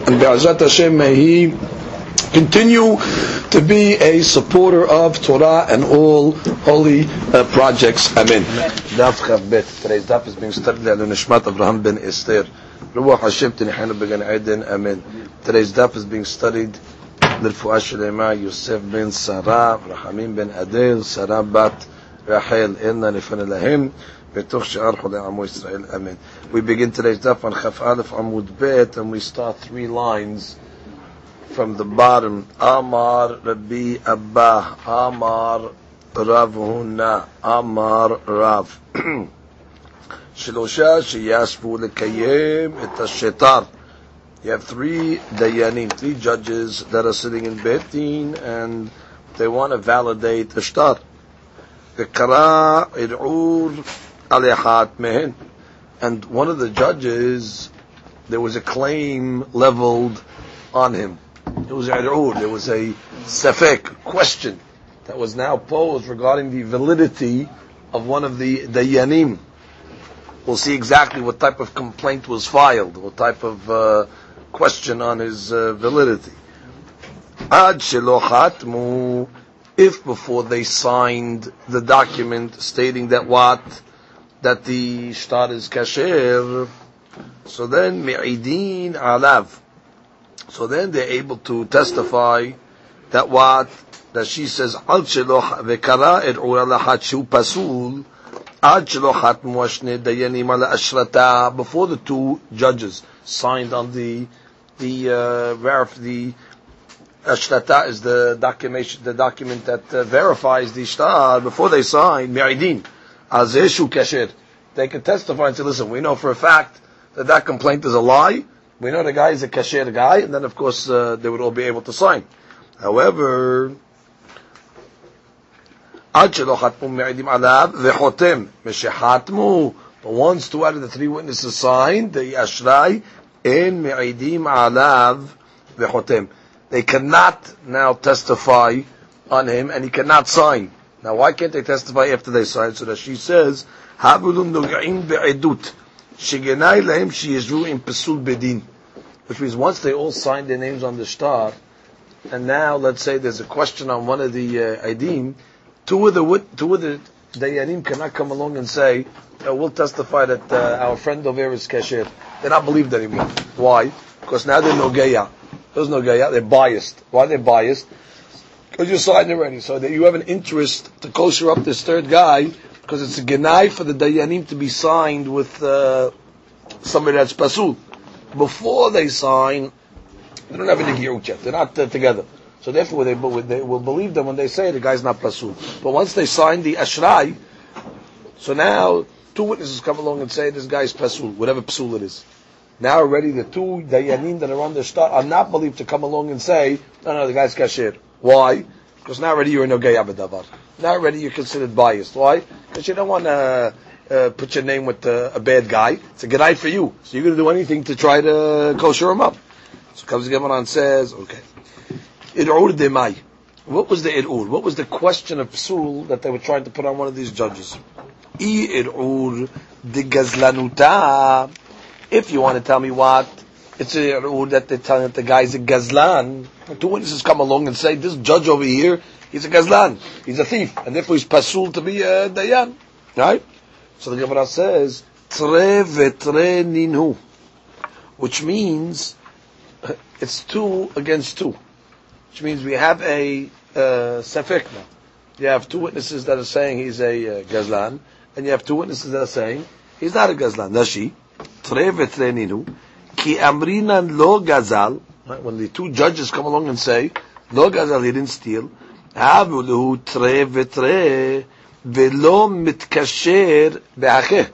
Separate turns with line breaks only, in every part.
and Be'ezat Hashem may he continue to be a supporter of Torah and all holy uh, projects. Amen. Daf Chavbet. Today's daf is being studied by Nishmat Abraham ben Esther. Ruach Hashem Tinihanu Began Eden. Amen. Today's daf is being studied לרפואה שלמה יוסף בן שרה, רחמים בן אדל, שרה בת רחל, אלנה לפני להם, בתוך שאר חולי עמו ישראל, אמן. We begin today's daf on כ"א עמוד ב' and we start three lines from the bottom. Amar Rabbi Abba, Amar Rav Huna, Amar Rav. שלושה שישבו לקיים את השטר. You have three dayanim, three judges that are sitting in Betin and they want to validate the shtar. וקרא ערעור על alechat mehen. And one of the judges, there was a claim leveled on him. It was Ar'ud, there was a sefek question that was now posed regarding the validity of one of the dayanim. We'll see exactly what type of complaint was filed, what type of uh, question on his uh, validity. Ad if before they signed the document stating that what that the shtar is kasher, so then mi'idin alav. So then they're able to testify that what, that she says, Al shelo vekara et lahat pasul, Ad shelo chatmu ashne dayanim ala ashrata, before the two judges signed on the the uh, verif the ashrata is the document the document that uh, verifies the shtar before they sign mi'idin azeshu kasher. They can testify and say, listen, we know for a fact that that complaint is a lie. We know the guy is a kasher guy, and then of course uh, they would all be able to sign. However, עד שלא חתמו מעידים עליו וחותם, משחתמו, but once two out of the three witnesses signed, the אשראי in me'idim alav v'chotem. They cannot now testify on him, and he cannot sign. Now, why can't they testify after they sign? So that she says, "Havulun noga'im pesul bedin," which means once they all signed their names on the star, and now let's say there's a question on one of the uh, two of the two of the dayanim cannot come along and say, oh, "We'll testify that uh, our friend over is kasher." They're not believed anymore. Why? Because now they're nogeya. There's no gaya. They're biased. Why they're biased? Because you signed already. So that you have an interest to kosher up this third guy because it's a genai for the dayanim to be signed with uh, somebody that's pasul. Before they sign, they don't have any girut yet. They're not uh, together. So therefore, they, they will believe them when they say the guy's not pasul. But once they sign the ashrai, so now two witnesses come along and say this guy's pasul, whatever pasul it is. Now already the two dayanim that are on the start are not believed to come along and say, no, no, the guy's kasher. Why? Because now already you're no gay abadavar. Now already you're considered biased. Why? Because you don't want to uh, put your name with uh, a bad guy. It's a good night for you. So you're going to do anything to try to kosher him up. So comes the and says, okay. Ir'ur demai. What was the ir'ur? What was the question of psul that they were trying to put on one of these judges? I ir'ur de gazlanuta. If you want to tell me what, it's a rule that they're telling that the guy's a gazlan. Two witnesses come along and say, this judge over here, he's a gazlan. He's a thief. And therefore he's pasul to be a dayan. Right? So the Gemara says, tre vetre ninhu. Which means, it's two against two. Which means we have a uh, now. You have two witnesses that are saying he's a uh, gazlan, and you have two witnesses that are saying he's not a gazlan. Nashi, tre vetreninu, ki amrinan lo gazal. When the two judges come along and say lo gazal, he didn't steal. Havuluhu tre vetre velo mitkasher be'acheh,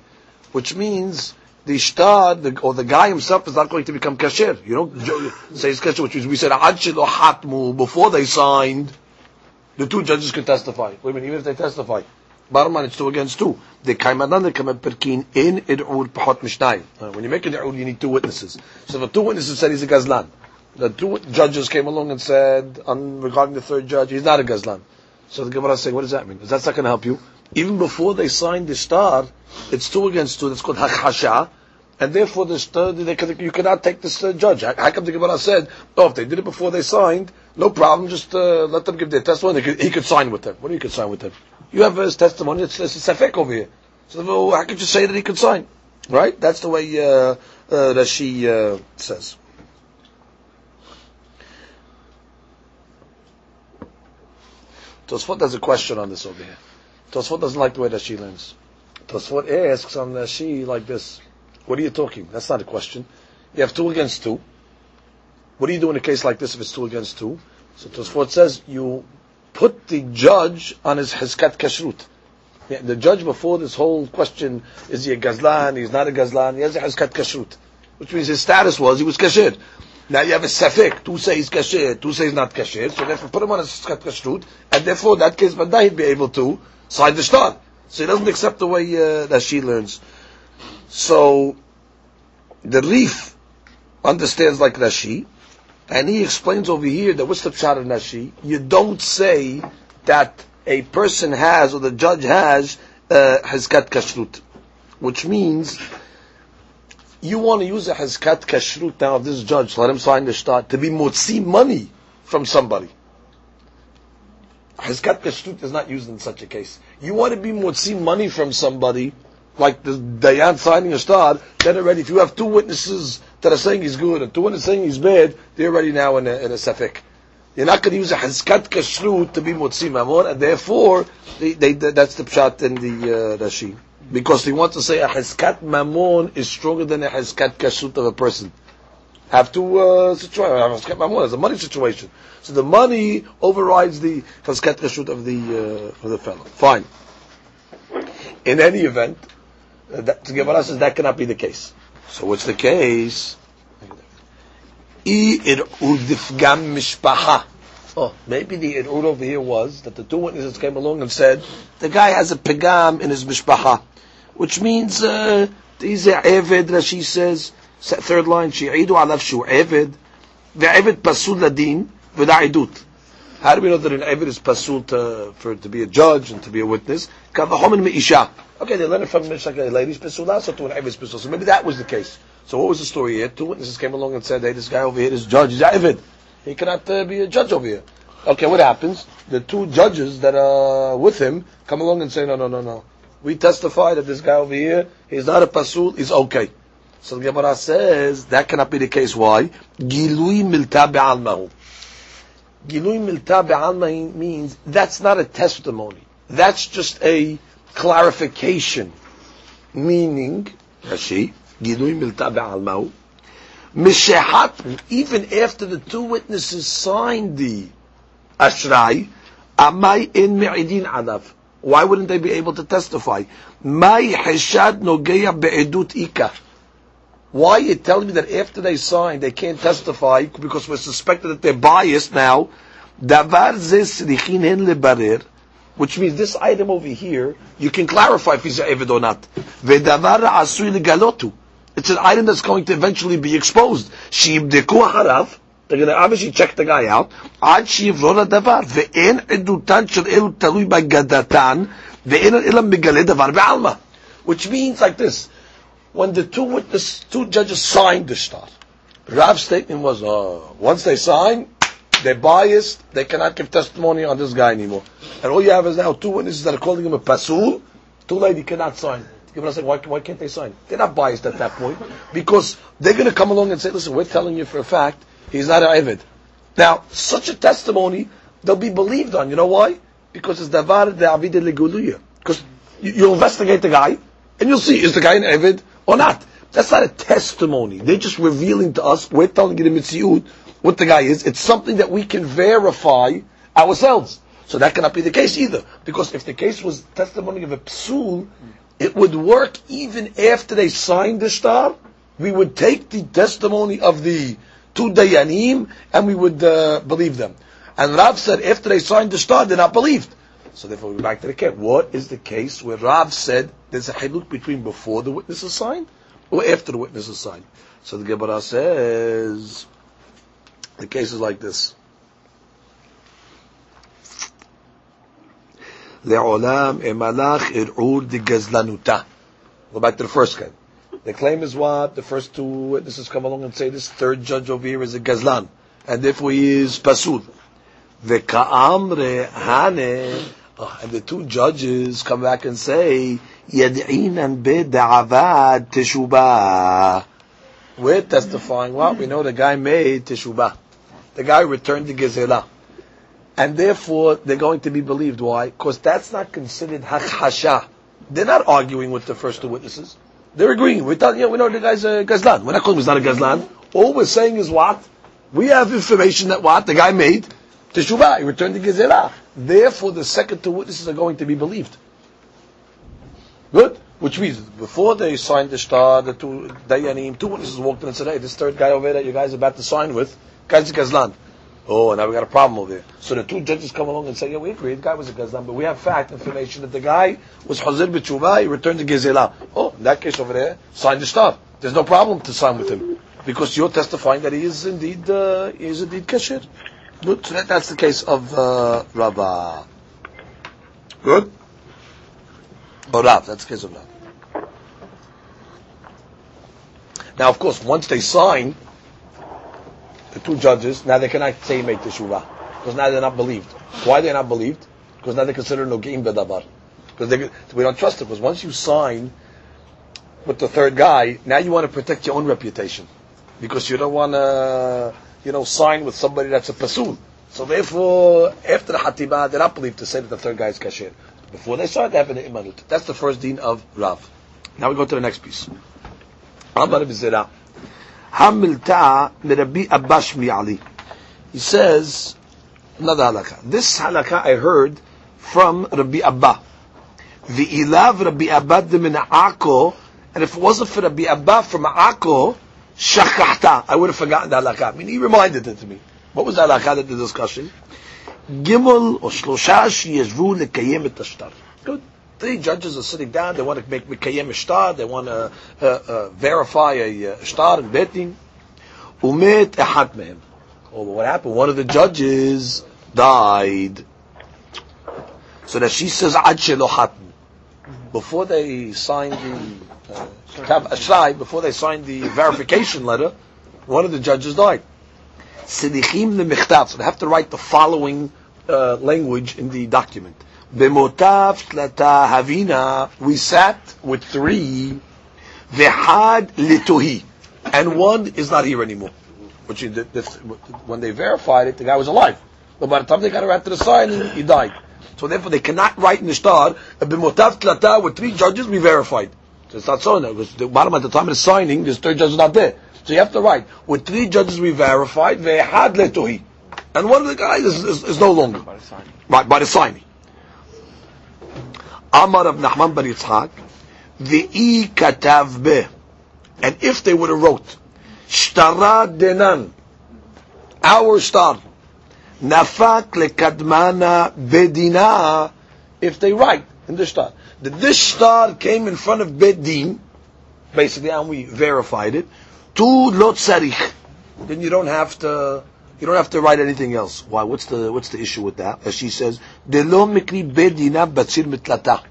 which means the shtar the, or the guy himself is not going to become kasher. You ju- say it's kasher, which means we said ad shelo hatmu before they signed. The two judges can testify. Wait a minute, even if they testify, line, it's two against two. The kaimadan the kamed perkin in id'ur pahot mishnayim. When you make an id'ur, you need two witnesses. So the two witnesses said he's a gazlan. The two judges came along and said, on, regarding the third judge, he's not a gazlan. So the Gemara is saying, what does that mean? Is that not going to help you? Even before they signed the star, it's two against two. That's called hakhasha. And therefore, the they, you cannot take this uh, judge. How come the Gemara said, oh, if they did it before they signed, no problem, just uh, let them give their testimony. They could, he could sign with them. What do you could sign with them? You have his testimony, it's, it's a safek over here. So how could you say that he could sign? Right? That's the way uh, uh, Rashi uh, says. Tosfot has a question on this over here. Tosfot doesn't like the way Rashi learns. Tosfot asks on Rashi like this: What are you talking? That's not a question. You have two against two. What do you do in a case like this if it's two against two? So Tosfot says you put the judge on his hizkat kashrut. Yeah, the judge before this whole question is he a gazlan? He's not a gazlan. He has a hizkat kashrut, which means his status was he was kasher. Now you have a safek. Two say he's kasher, two say he's not kasher. So therefore, put him on a hizkat kashrut, and therefore, in that case, Badai he'd be able to sign the shtar. So he doesn't accept the way uh, that she learns. So the Rif understands like Rashi, and he explains over here that what's the pshat of Rashi? You don't say that a person has or the judge has uh, hizkat kashrut, which means you want to use a hizkat kashrut now of this judge, let him sign the shtar to be motzi money from somebody. Hizkat kashrut is not used in such a case. You want to be motzi money from somebody, like the Dayan signing a shtar, then already, if you have two witnesses that are saying he's good and two witnesses saying he's bad, they're already now in a, in a safek. You're not going to use a hizkat kashrut to be motzi mamon, and therefore, they, they, that's the pshat in the uh, Rashi. Because they want to say a hizkat mamon is stronger than a hizkat kashrut of a person. Have two uh, situations. Hizkat mamon is a money situation. So the money overrides the hizkat kashrut of the uh, of the fellow. Fine. In any event, uh, that, the Gemara says that cannot be the case. So what's the case? Oh, maybe the ir'ud over here was that the two witnesses came along and said the guy has a pegam in his mishpaha, which means uh, he's a eved. Rashi says third line she'idu alav shu eved ve'eved pasul ladin v'da'idut. How do we know that an eved is pasul to, for to be a judge and to be a witness? Me'isha. Okay, they learned from Mishnah. Ladies pasul also to an eved pasul. So maybe that was the case. So what was the story here? Two witnesses came along and said, "Hey, this guy over here is judge. He's eved. He cannot uh, be a judge over here." Okay, what happens? The two judges that are with him come along and say, "No, no, no, no. We testify that this guy over here, he's not a pasul. He's okay." So the Gemara says that cannot be the case. Why? Gilui milta be'almahu. Gilui milta be'almahu means that's not a testimony. That's just a clarification. Meaning, Rashi, Gilui milta be'almahu. Mishehat, even after the two witnesses signed the Ashrai, Amai in Me'idin Alav. Why wouldn't they be able to testify? Mai Heshad Nogeya Be'edut Ika. Why are you telling me that after they sign they can't testify because we're suspected that they're biased now? Which means this item over here, you can clarify if he's Eved or not. It's an item that's going to eventually be exposed. They're going to obviously check the guy out. Ad shivror davar. Ve'en edutan shel elu talui bagadatan. Ve'en elam megale davar be'alma. Which means like this. When the two witness, two judges signed the shtar, Rav's statement was, uh, once they sign, they're biased, they cannot give testimony on this guy anymore. And all you have is now two witnesses that are calling him a pasul, too late, he cannot sign. Are saying, why, why can't they sign? They're not biased at that point, because they're going to come along and say, listen, we're telling you for a fact, he's not an Evid. Now, such a testimony, they'll be believed on. You know why? Because it's davar de leguluya. Because you- you'll investigate the guy, and you'll see, is the guy an Evid or not? That's not a testimony. They're just revealing to us, we're telling you the mitziyut, what the guy is. It's something that we can verify ourselves. So that cannot be the case either. Because if the case was testimony of a psul, it would work even after they signed the star. We would take the testimony of the two dayanim and we would uh, believe them. And Rav said after they signed the star, they're not believed. So therefore, we back to the case. What is the case where Rav said there's a haluk between before the witness is signed or after the witness is signed? So the Gemara says the case is like this. לעולם emалach ערעור דגזלנותה. Go back to the first claim. The claim is what? The first two witnesses come along and say this third judge over here is a gazlan. And therefore he is pasul. V'ka'amre hane. and the two judges come back and say, Yad'inan beda'avad teshubah. We're testifying what? We know the guy made teshubah. The guy returned to gezelah and therefore they're going to be believed. Why? Because that's not considered hachasha. They're not arguing with the first two witnesses. They're agreeing. We're telling you, we know the guy's a gazlan. We're not calling him he's not a gazlan. All we're saying is what? We have information that what? The guy made teshuvah. He returned to gezelah. Therefore, the second two witnesses are going to be believed. Good? Which means, before they signed the star, the two dayanim, two witnesses walked in and said, hey, this third guy over there you guys are about to sign with, guy's a gazlan. Oh, now we got a problem over there. So the two judges come along and say, yeah, we agree, the guy was a gazlan, but we have fact information that the guy was hazir b'tshuva, he returned to gezelah. Oh, in that case over there, sign the star. There's no problem to sign with him. Because you're testifying that he is indeed, uh, he is indeed kasher. Good. So that, that's the case of, uh, Rabbah. Good? Oh, Rav, that's the case of Rav. Now, of course, once they sign, the two judges, now they cannot say make the teshuvah. Because now they're not believed. Why they're not believed? Because now they consider nogim bedavar. Because we don't trust it. Because once you sign with the third guy, now you want to protect your own reputation. Because you don't want to, you know, sign with somebody that's a pasul. So therefore, after the hatibah, they're not believed to say that the third guy is kasher. Before they sign, they have an imanut. That's the first deen of Rav. Now we go to the next piece. Amar b'zirah. Hamilta Rabbi Abbas Ali. He says, another halakha. This halakha I heard from Rabbi Abba. The ilav Rabbi Abba min Akko, and if it wasn't for Rabbi Abba from Akko, shakahta, I would have forgotten the halakha. I mean, he reminded it to me. What was the halakha that the discussion? Gimel or shlosha sheyezvu lekayem et ashtar. Good. Three judges are sitting down. They want to make mikayem shtar. They want to uh, uh, verify a uh, and betin. Umet echad mehem. Oh, but what happened? One of the judges died. So that she says ad shelo Before they signed the uh, before they signed the verification letter, one of the judges died. So they have to write the following uh, language in the document. Bemotav tlata havina, we sat with three, vehad lituhi, and one is not here anymore. Which when they verified it, the guy was alive. But by the time they got around to the signing, he died. So therefore, they cannot write in the star, bemotav tlata, with three judges, we verified. So it's not so now, because the bottom at the time of the signing, this third judge is not there. So you have to write, with three judges we verified, vehad lituhi. And one of the guys is, is, is no longer. By the signing. Right, by the signing. Amar Rav Nachman bar Yitzhak, V'i katav be. And if they would have wrote, Shtara denan, our star, Nafak lekadmana bedina, if they write in the star, that this star came in front of Bedin, basically, and we verified it, to lot sarich, then you don't have to you don't have to write anything else. Why? What's the what's the issue with that? As she says, "Delo mikri bedina batzir mitlata,"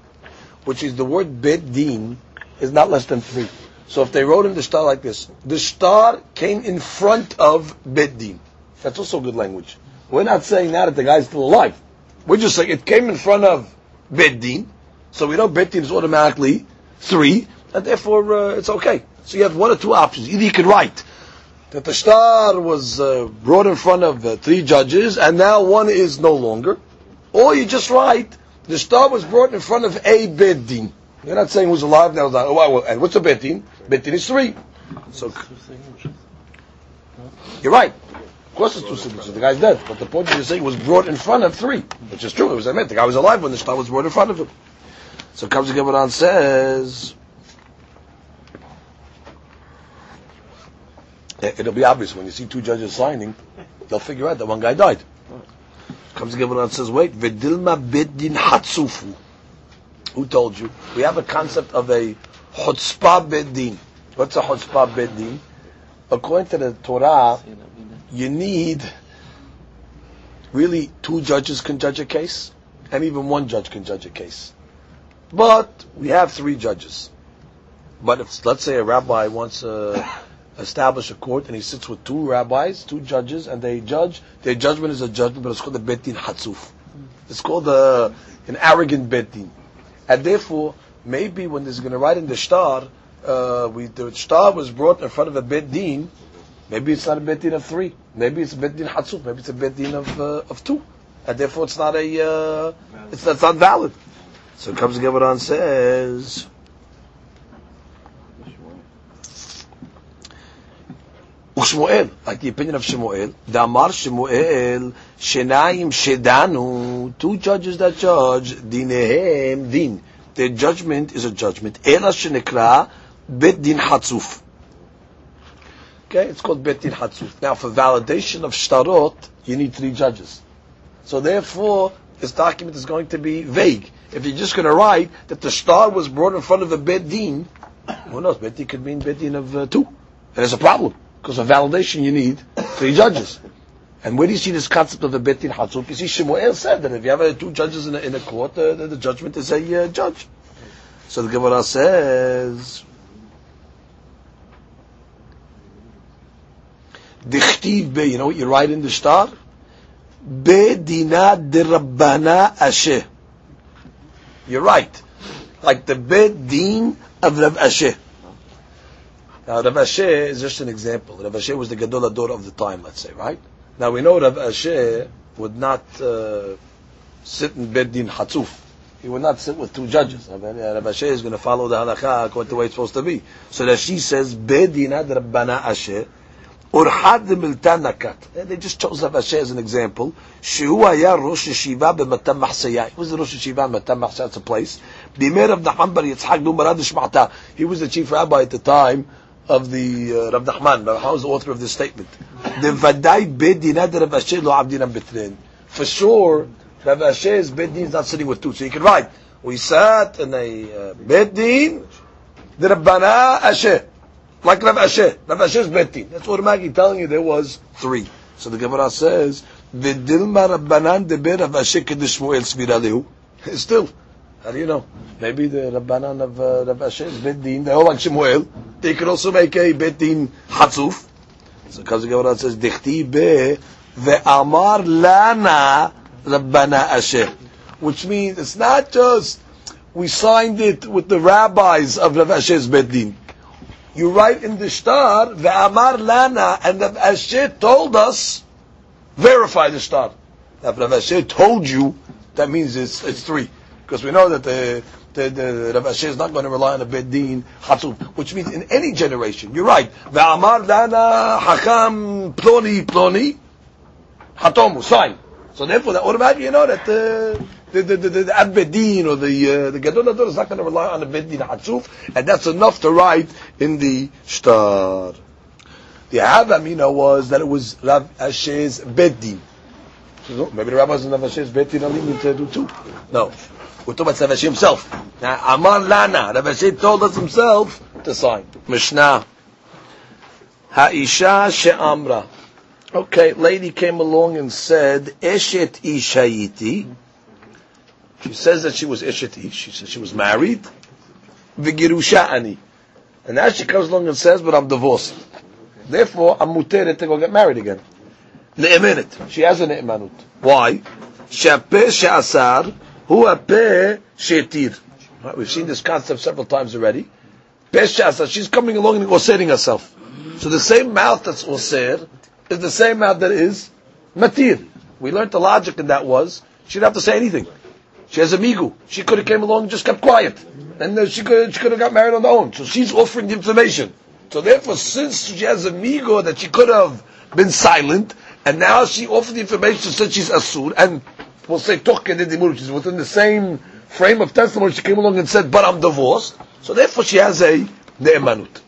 which is the word bedin is not less than three. So if they wrote in the star like this, the star came in front of bedin. That's also good language. We're not saying now that the guy's still alive. We're just saying it came in front of Beddin, so we know Beddin is automatically three, and therefore uh, it's okay. So you have one or two options. Either you can write that the star was uh, brought in front of uh, three judges, and now one is no longer. Or you just write, the star was brought in front of a Beddin. You're not saying who's alive now. Oh, well, and what's a Beddin? Beddin is three. So you're right. Course, it's two signatures. The guy's dead, but the point you're saying was brought in front of three, which is true. It was I meant the guy was alive when the star was brought in front of him. So comes Gemara and says, it'll be obvious when you see two judges signing, they'll figure out that one guy died. Comes the and says, wait, Vidilma Bedin Hatsufu. Who told you? We have a concept of a chutzpah bedin. What's a chutzpah bedin? According to the Torah, you need really two judges can judge a case, and even one judge can judge a case. But we have three judges. But if let's say a rabbi wants to establish a court and he sits with two rabbis, two judges, and they judge, their judgment is a judgment, but it's called the betin hatzuf. It's called a, an arrogant betin. And therefore, maybe when there's going to write in the star, uh, we, the star was brought in front of a bet din, maybe it's not a bet din of three, maybe it's a bet din hatzuf, maybe it's a bet din of, uh, of two. And therefore it's not a, uh, it's, that's not valid. So it comes to Gemara and says, Ushmuel, like the opinion of Shemuel, Damar Shemuel, Shenaim Shedanu, two judges that judge, Dinehem Din. Their judgment is a judgment. Ela Shenekra, Bet Din Hatzuf. Okay, it's called Bet Din Hatzuf. Now, for validation of Shtarot, you need three judges. So therefore, this document is going to be vague. If you're just going to write that the star was brought in front of a Bet Din, who knows, Bet Din could mean Bet Din of uh, two. There's a problem. Because of validation, you need three judges. And where do you see this concept of the betin hatzuf? You see, Shemuel said that if you have uh, two judges in a, in a court, uh, the, the, judgment is a uh, judge. So the Gemara says, Dichtiv be, you know what you write in the star? Bedina de Rabbana Ashi. You're right. Like the Bedin of Rav Ashi. Now, Rav Ashi is just an example. Rav Ashi was the Gadol Ador of the time, let's say, right? Now, we know Rav Ashi would not uh, sit in Bedin Hatzuf. He would not sit with two judges. Rav Ashi is going to follow the halakha according to the way it's supposed to be. So that she says, Bedin ad Rabbana Ashi, Urhad miltan nakat. They just chose Rav Ashi as an example. Shehu haya Rosh Yeshiva b'Matam Mahsaya. He was the Rosh Yeshiva b'Matam Mahsaya. It's a place. B'Imer Rav Nachman bar Yitzhak Numarad Shmata. He was the chief rabbi at the time of the uh, Rav Nachman. Rav Nachman the author of this statement. The Vadai Bedin Rav Ashi lo Abdinam Betrin. For sure, Rav Ashi's Bedin is not sitting with two. So you can write, we sat in a uh, Bedin, the Rabbana Ashi. Like Rav Ashi. Rav Ashi's Bedin. That's automatically telling you there was three. So the Gemara says, the Vidilma Rabbanan deber Rav Ashi kedish Shmuel Svira Still, how do you know? Maybe the Rabbanan of uh, Rav Ashi's Bedin, they all like Shemuel. They could also make a Bedin Hatzuf. So the Gemara says, Dichti be ve'amar lana Rabbana Ashi. Which means it's not just we signed it with the rabbis of Rav Ashi's Bedin. You write in the star, ve'amar lana, and Rav Ashi told us, verify the star. If Rav Ashi told you, that means it's, it's three. Because we know that the, the, the Rav Ashi is not going to rely on a Bedin Hatzuf, which means in any generation. You're right. Ve'amar lana hakam ploni ploni hatomu, sign. So therefore, that automatically you know that uh, the the the, the, Abedin or the uh, the Gadol Ador is not going to rely on the Bedin Hatzuf, and that's enough to write in the Shtar. The Havamina was that it was Rav Ashi's Bedin. So, maybe the rabbis in Rav Ashi's Bedin only to do two. No. We're talking about Rav Ashi himself. Now, Amar Lana, Rav Ashi told us himself to sign. Mishnah. Ha'isha she'amra. Okay, lady came along and said, Eshet Ishayiti. She says that she was Eshet Ish. She says she was married. Vigirusha'ani. And now she comes along and says, but I'm divorced. Therefore, I'm muteret to go get married again. Ne'emenet. She has a ne'emanut. Why? She'apeh she'asar, hu apeh We've seen this concept several times already. Peh she'asar. She's coming along and osering herself. So the same mouth that's oser is the same mouth that is matir. We learned the logic in that was, she didn't have to say anything. She has a migu. She could have came along and just kept quiet. And uh, she could she could have got married on her own. So she's offering the information. So therefore, since she has a migu that she could have been silent, and now she offered the information since she's asur, and we'll say de dimur, which within the same frame of testimony, she came along and said, but I'm divorced. So therefore she has a ne'emanut.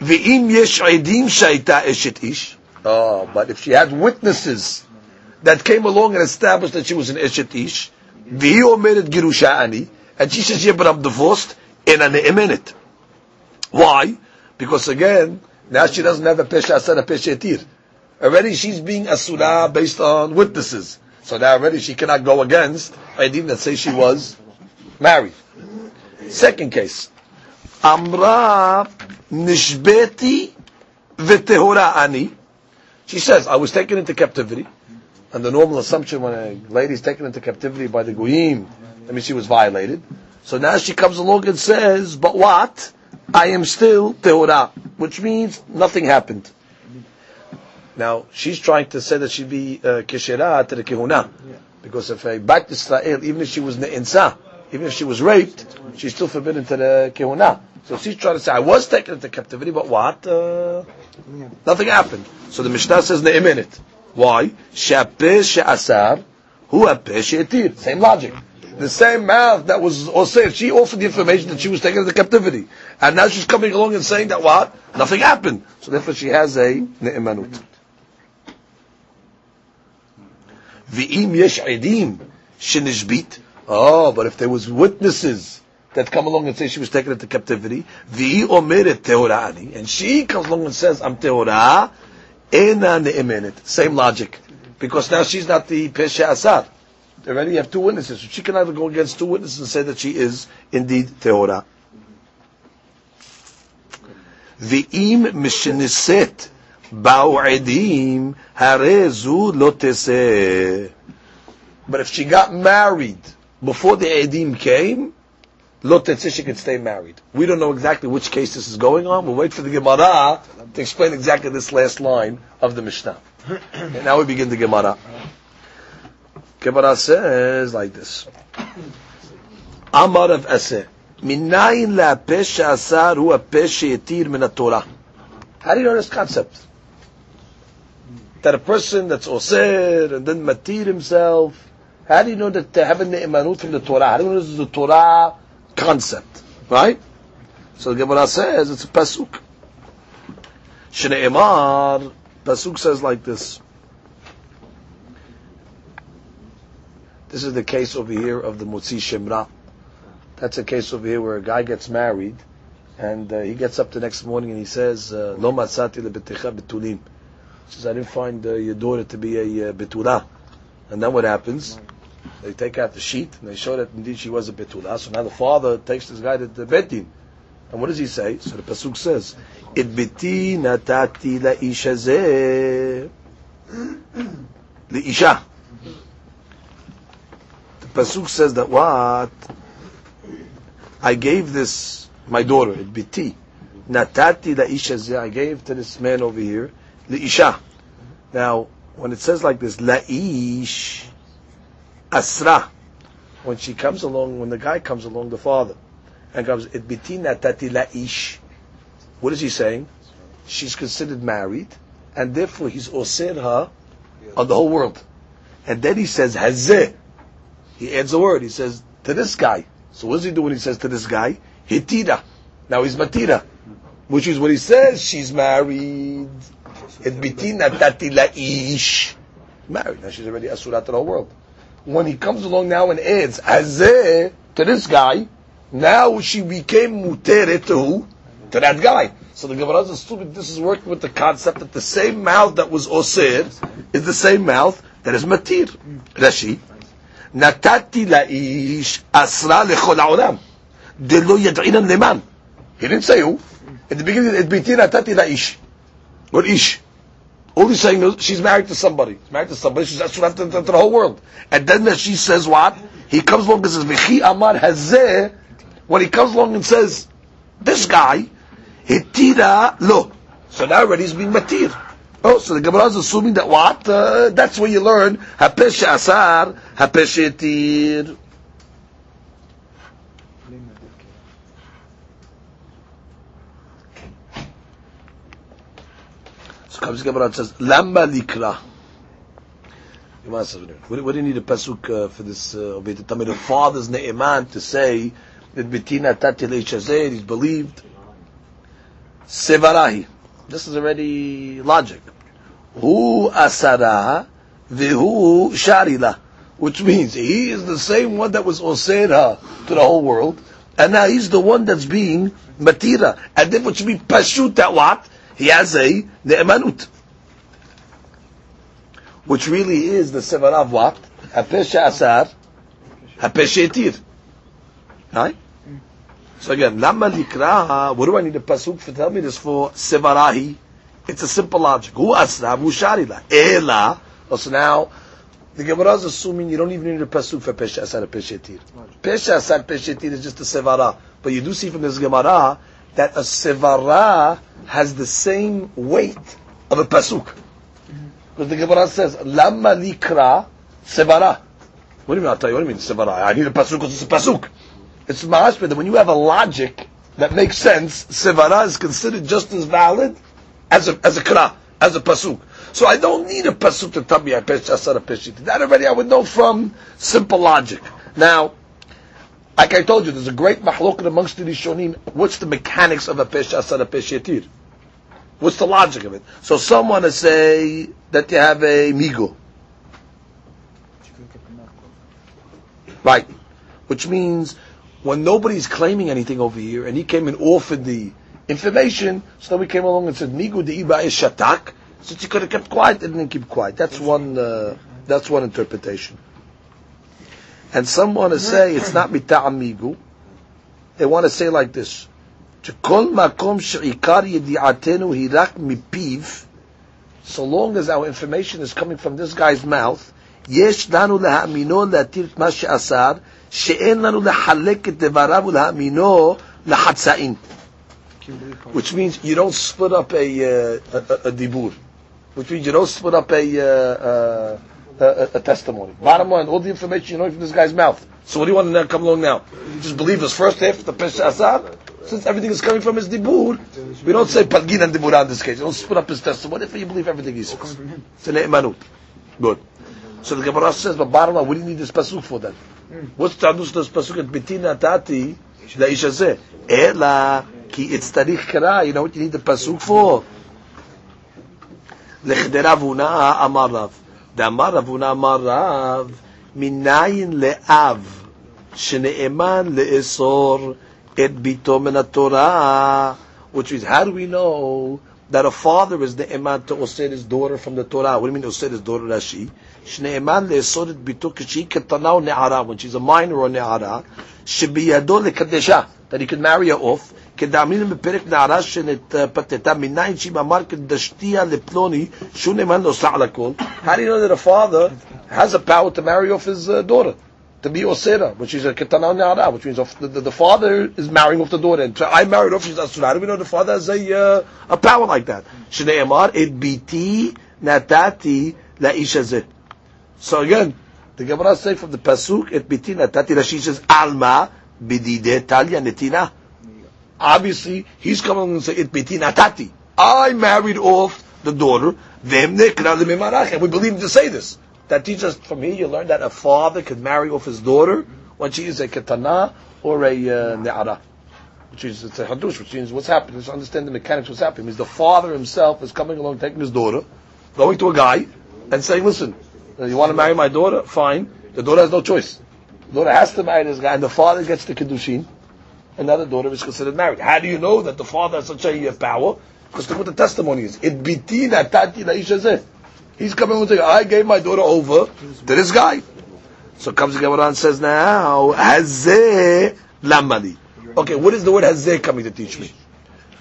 Yesh edim shaita eshet ish. Oh, but if she had witnesses that came along and established that she was an eshet ish, omeret girusha ani, and she says, yeah, but I'm divorced, in a ne'emenet. Why? Because again, now she doesn't have a pesha asar, a pesha etir. Already she's being asura based on witnesses. So now already she cannot go against Edim that say she was married. Second case. Amra nishbeti v'tehora ani. She says, I was taken into captivity. And the normal assumption when a lady is taken into captivity by the goyim, I mean she was violated. So now she comes along and says, but what? I am still tehora, which means nothing happened. Now she's trying to say that she'd be uh, keshera to the kehuna, because if a back to Israel, even if she was ne'insa, even if she was raped, she's still forbidden to the kehuna. So she's trying to say, I was taken into captivity, but what? Uh, nothing happened. So the Mishnah says ne'eminit. Why? She'apeh she'asar, hu apeh she'etir. Same logic. The same mouth that was Osir, she offered the information that she was taken into captivity. And now she's coming along and saying that what? Nothing happened. So therefore she has a ne'emanut. V'im yesh edim shenishbit. Oh, but if there was witnesses that come along and say she was taken into captivity, v'i omeret teorani, and she comes along and says, I'm teorah, same logic. Because now she's not the pesha Asar. Already you have two witnesses. She cannot go against two witnesses and say that she is indeed Tehora. V'im mishniset ba'u'edim harezu lotese. But if she got married before the Edim came, lo tetzeh, she could stay married. We don't know exactly which case this is going on. We'll wait for the Gemara to explain exactly this last line of the Mishnah. and now we begin the Gemara. Gemara says like this. Amar Rav Asi. Minayin asar hu a pesha yetir min Torah. How do you know this concept? that a person that's osir and then matir himself, how do you know that they have a ne'emanut from the Torah? How do you know this is the Torah concept? Right? So the Gemara says it's a pasuk. Shne'emar, pasuk says like this. This is the case over here of the Mutzi Shemra. That's a case over here where a guy gets married and uh, he gets up the next morning and he says, uh, Lo matzati lebeticha betulim He says, I didn't find uh, your daughter to be a uh, betula. And then what happens? They take out the sheet and they show that indeed she was a betula. So now the father takes this guy to the betin. And what does he say? So the pasuk says, "It beti natati la isha ze the isha." The pasuk says that what I gave this my daughter, it beti natati la isha ze. I gave to this man over here Isha. Now, when it says like this, la la'ish asra, when she comes along, when the guy comes along, the father, and comes, it tati la'ish. What is he saying? She's considered married, and therefore he's osir her on the whole world. And then he says hazeh. He adds a word. He says to this guy. So what does he do when he says to this guy? Hitira. Now he's matira, which is what he says. She's married. It tati ish. Married. Now she's already asurat to the whole world when he comes along now and adds azeh to this guy, now she became muteret to who? To that guy. So the Gemara is stupid. This is working with the concept that the same mouth that was osir is the same mouth that is matir. Rashi, natati laish asra lechol haolam delo yad'inan leman. He didn't say who. At the beginning, it biti natati laish or ish. All he's saying is she's married to somebody. She's married to somebody. She's that's to, to, to the whole world. And then that she says what? He comes along and says, "V'chi amar hazeh." When he comes along and says, "This guy, hitira lo," so now already he's being matir. Oh, so the Gemara is assuming that what? Uh, that's where you learn hapesh asar, hapesh So comes Gemara and says, Lamba likra. What, what do you need a pasuk uh, for this? Uh, the father's ne'eman to say that betina tatil is believed. Sevarahi. This is already logic. Hu asara vihu sharila. Which means he is the same one that was osera to the whole world, and now he's the one that's being matira. And then which means pashut that what? He has a ne'emanut. Which really is the sevara of what? Hapesha asar, hapeshetir. Right? So again, lama likra, what do I need a pasuk for? Tell me this for sevarahi. It's a simple logic. Hu asra, hu sharila. Ela. So now, the Gemara is assuming you don't even need a pasuk for pesha asar peshetir. Pesha asar peshetir is just a sevara. But you do see from this Gemara that a sevara has the same weight of a pasuk. Because the Gemara says, lama likra sevara. What do you mean? I'll tell you. What you mean sevara? I need a pasuk because it's a pasuk. It's mashma that when you have a logic that makes sense, sevara is considered just as valid as a as a kra, as a pasuk. So I don't need a pasuk to tell me I pesh asar. That already I would know from simple logic. Now, like I told you, there's a great mahlokat amongst the Rishonim. What's the mechanics of a pesh asar peshitir? What's the logic of it? So some want to say that you have a migo. Right. Which means when nobody's claiming anything over here, and he came and offered the information, so then we came along and said, "Nigu de iba is shatak." Since he could have kept quiet, it didn't keep quiet. That's one. Uh, that's one interpretation. And some want to say it's not mita'am migu. They want to say like this: "Kol makom she'ikar yedi'atenu hirak mipiv." So long as our information is coming from this guy's mouth, yesh lanu lehamino latir ma she'asar שאין לנו לחלק את דבריו ולהאמינו לחצאים. Which means you don't split up a, uh, a, a, dibur. Which means you don't split up a, uh, a, a, testimony. Bottom line, all the information you know from this guy's mouth. So what do you want to come along now? Just believe us first half the Pesha Since everything is coming from his dibur, we don't say Palgin and dibur in this case. You don't split up his testimony if you believe everything he says. It's an emanut. Good. So the Gemara says, but bottom line, we didn't need this pasuk for that. What's Tadus this pasuk Betina Bitina Tati? The Isha say, Ela ki it's tarikh kara. You know what you need the pasuk for? Lechderavuna רב הונא דאמר רב הונא אמר רב, מניין לאב שנאמן לאסור את ביתו מן התורה. Which means, how do we know that a father is the iman to osir his daughter from the Torah? What do you mean osir his daughter Rashi? Shneeman le'esod et bito k'shi ketana or ne'ara, when she's a minor or ne'ara, shebiyado lekadesha, that he could marry her off, כדאמין בפרק נערה שנתפתתה מניין שהיא אמר כדשתיה לפלוני שהוא נאמן נוסע על הכל. How do you know that a father has a power to marry off his uh, daughter? To be osera, which is a ketana ne'ara, which means the, the, the, father is marrying off the daughter. And I married off, she's asura. How do we know the father has a, uh, a power like that? Shnei Amar, et biti natati la'ish hazeh. So again, the Gemara say from the pasuk et bitina tati Rashi says alma bidide talia netina. Obviously, he's coming and say et bitina tati. I married off the daughter. And we believe him to say this. That teaches from here you learn that a father can marry off his daughter when she is a katana or a uh, ne'ara. Which is it's a hadush, which means what's happening. Let's understand the mechanics. What's happening is the father himself is coming along, taking his daughter, going to a guy, and saying, "Listen, you want to marry my daughter? Fine. The daughter has no choice. The daughter has to marry this guy, and the father gets the kiddushin. Another daughter is considered married. How do you know that the father has such a power? Because look what the testimony is. It biti natati laisha He's coming and saying, I gave my daughter over to this guy. So comes the Gemara and says now, hazeh lamali. Okay, what is the word hazeh coming to teach me?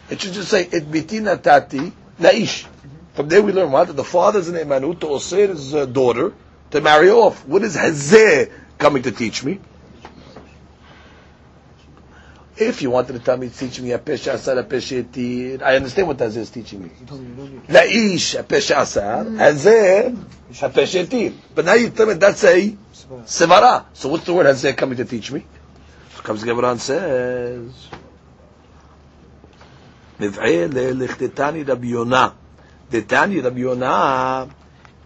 It should just say, it biti natati laish. From there we learn what? The father is an emanut to osir his uh, daughter to marry off. What is hazeh coming to teach me? If you wanted to tell me, teach me a pesha asar, a pesha I understand what hazeh is teaching me. La'ish, a pesha asar, hazeh, a pesha But now you tell me that's a sevara. So what's the word hazeh coming to teach me? So comes Gemara and says, מבעי לכתתני רבי יונה. דתני רבי יונה,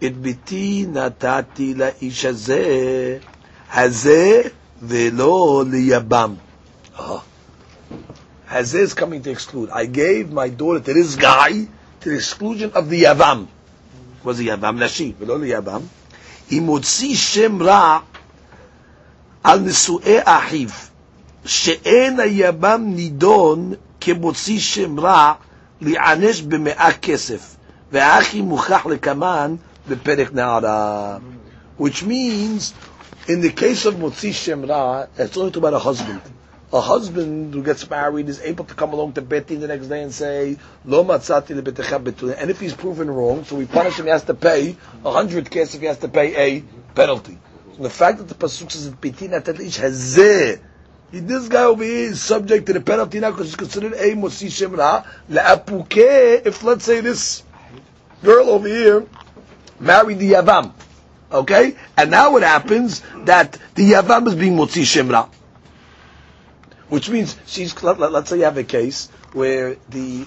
את ביתי נתתי לאיש הזה, הזה ולא ליבם. Hazeh is coming to exclude. I gave my daughter to this guy to the exclusion of the Yavam. Was the Yavam Nashi, ולא ליבם. אם הוציא שם רע על נשואי אחיו, שאין היבם נידון כמוציא שם רע להיענש במאה כסף, והאחי מוכח לקמן בפרק נערה. Which means, in the case of מוציא שם רע, it's only about a husband. A husband who gets married is able to come along to Betty the next day and say, Lo matzati betulin. And if he's proven wrong, so we punish him, he has to pay a hundred kesef, he has to pay a penalty. So the fact that the pasuk says Beti natat ish hazeh, this guy over here is subject to the penalty now because he's considered a mosi shemra la'apuke. If let's say this girl over here married the yavam, okay, and now it happens that the yavam is being motzi shemra. Which means she's, let, us say you have a case where the,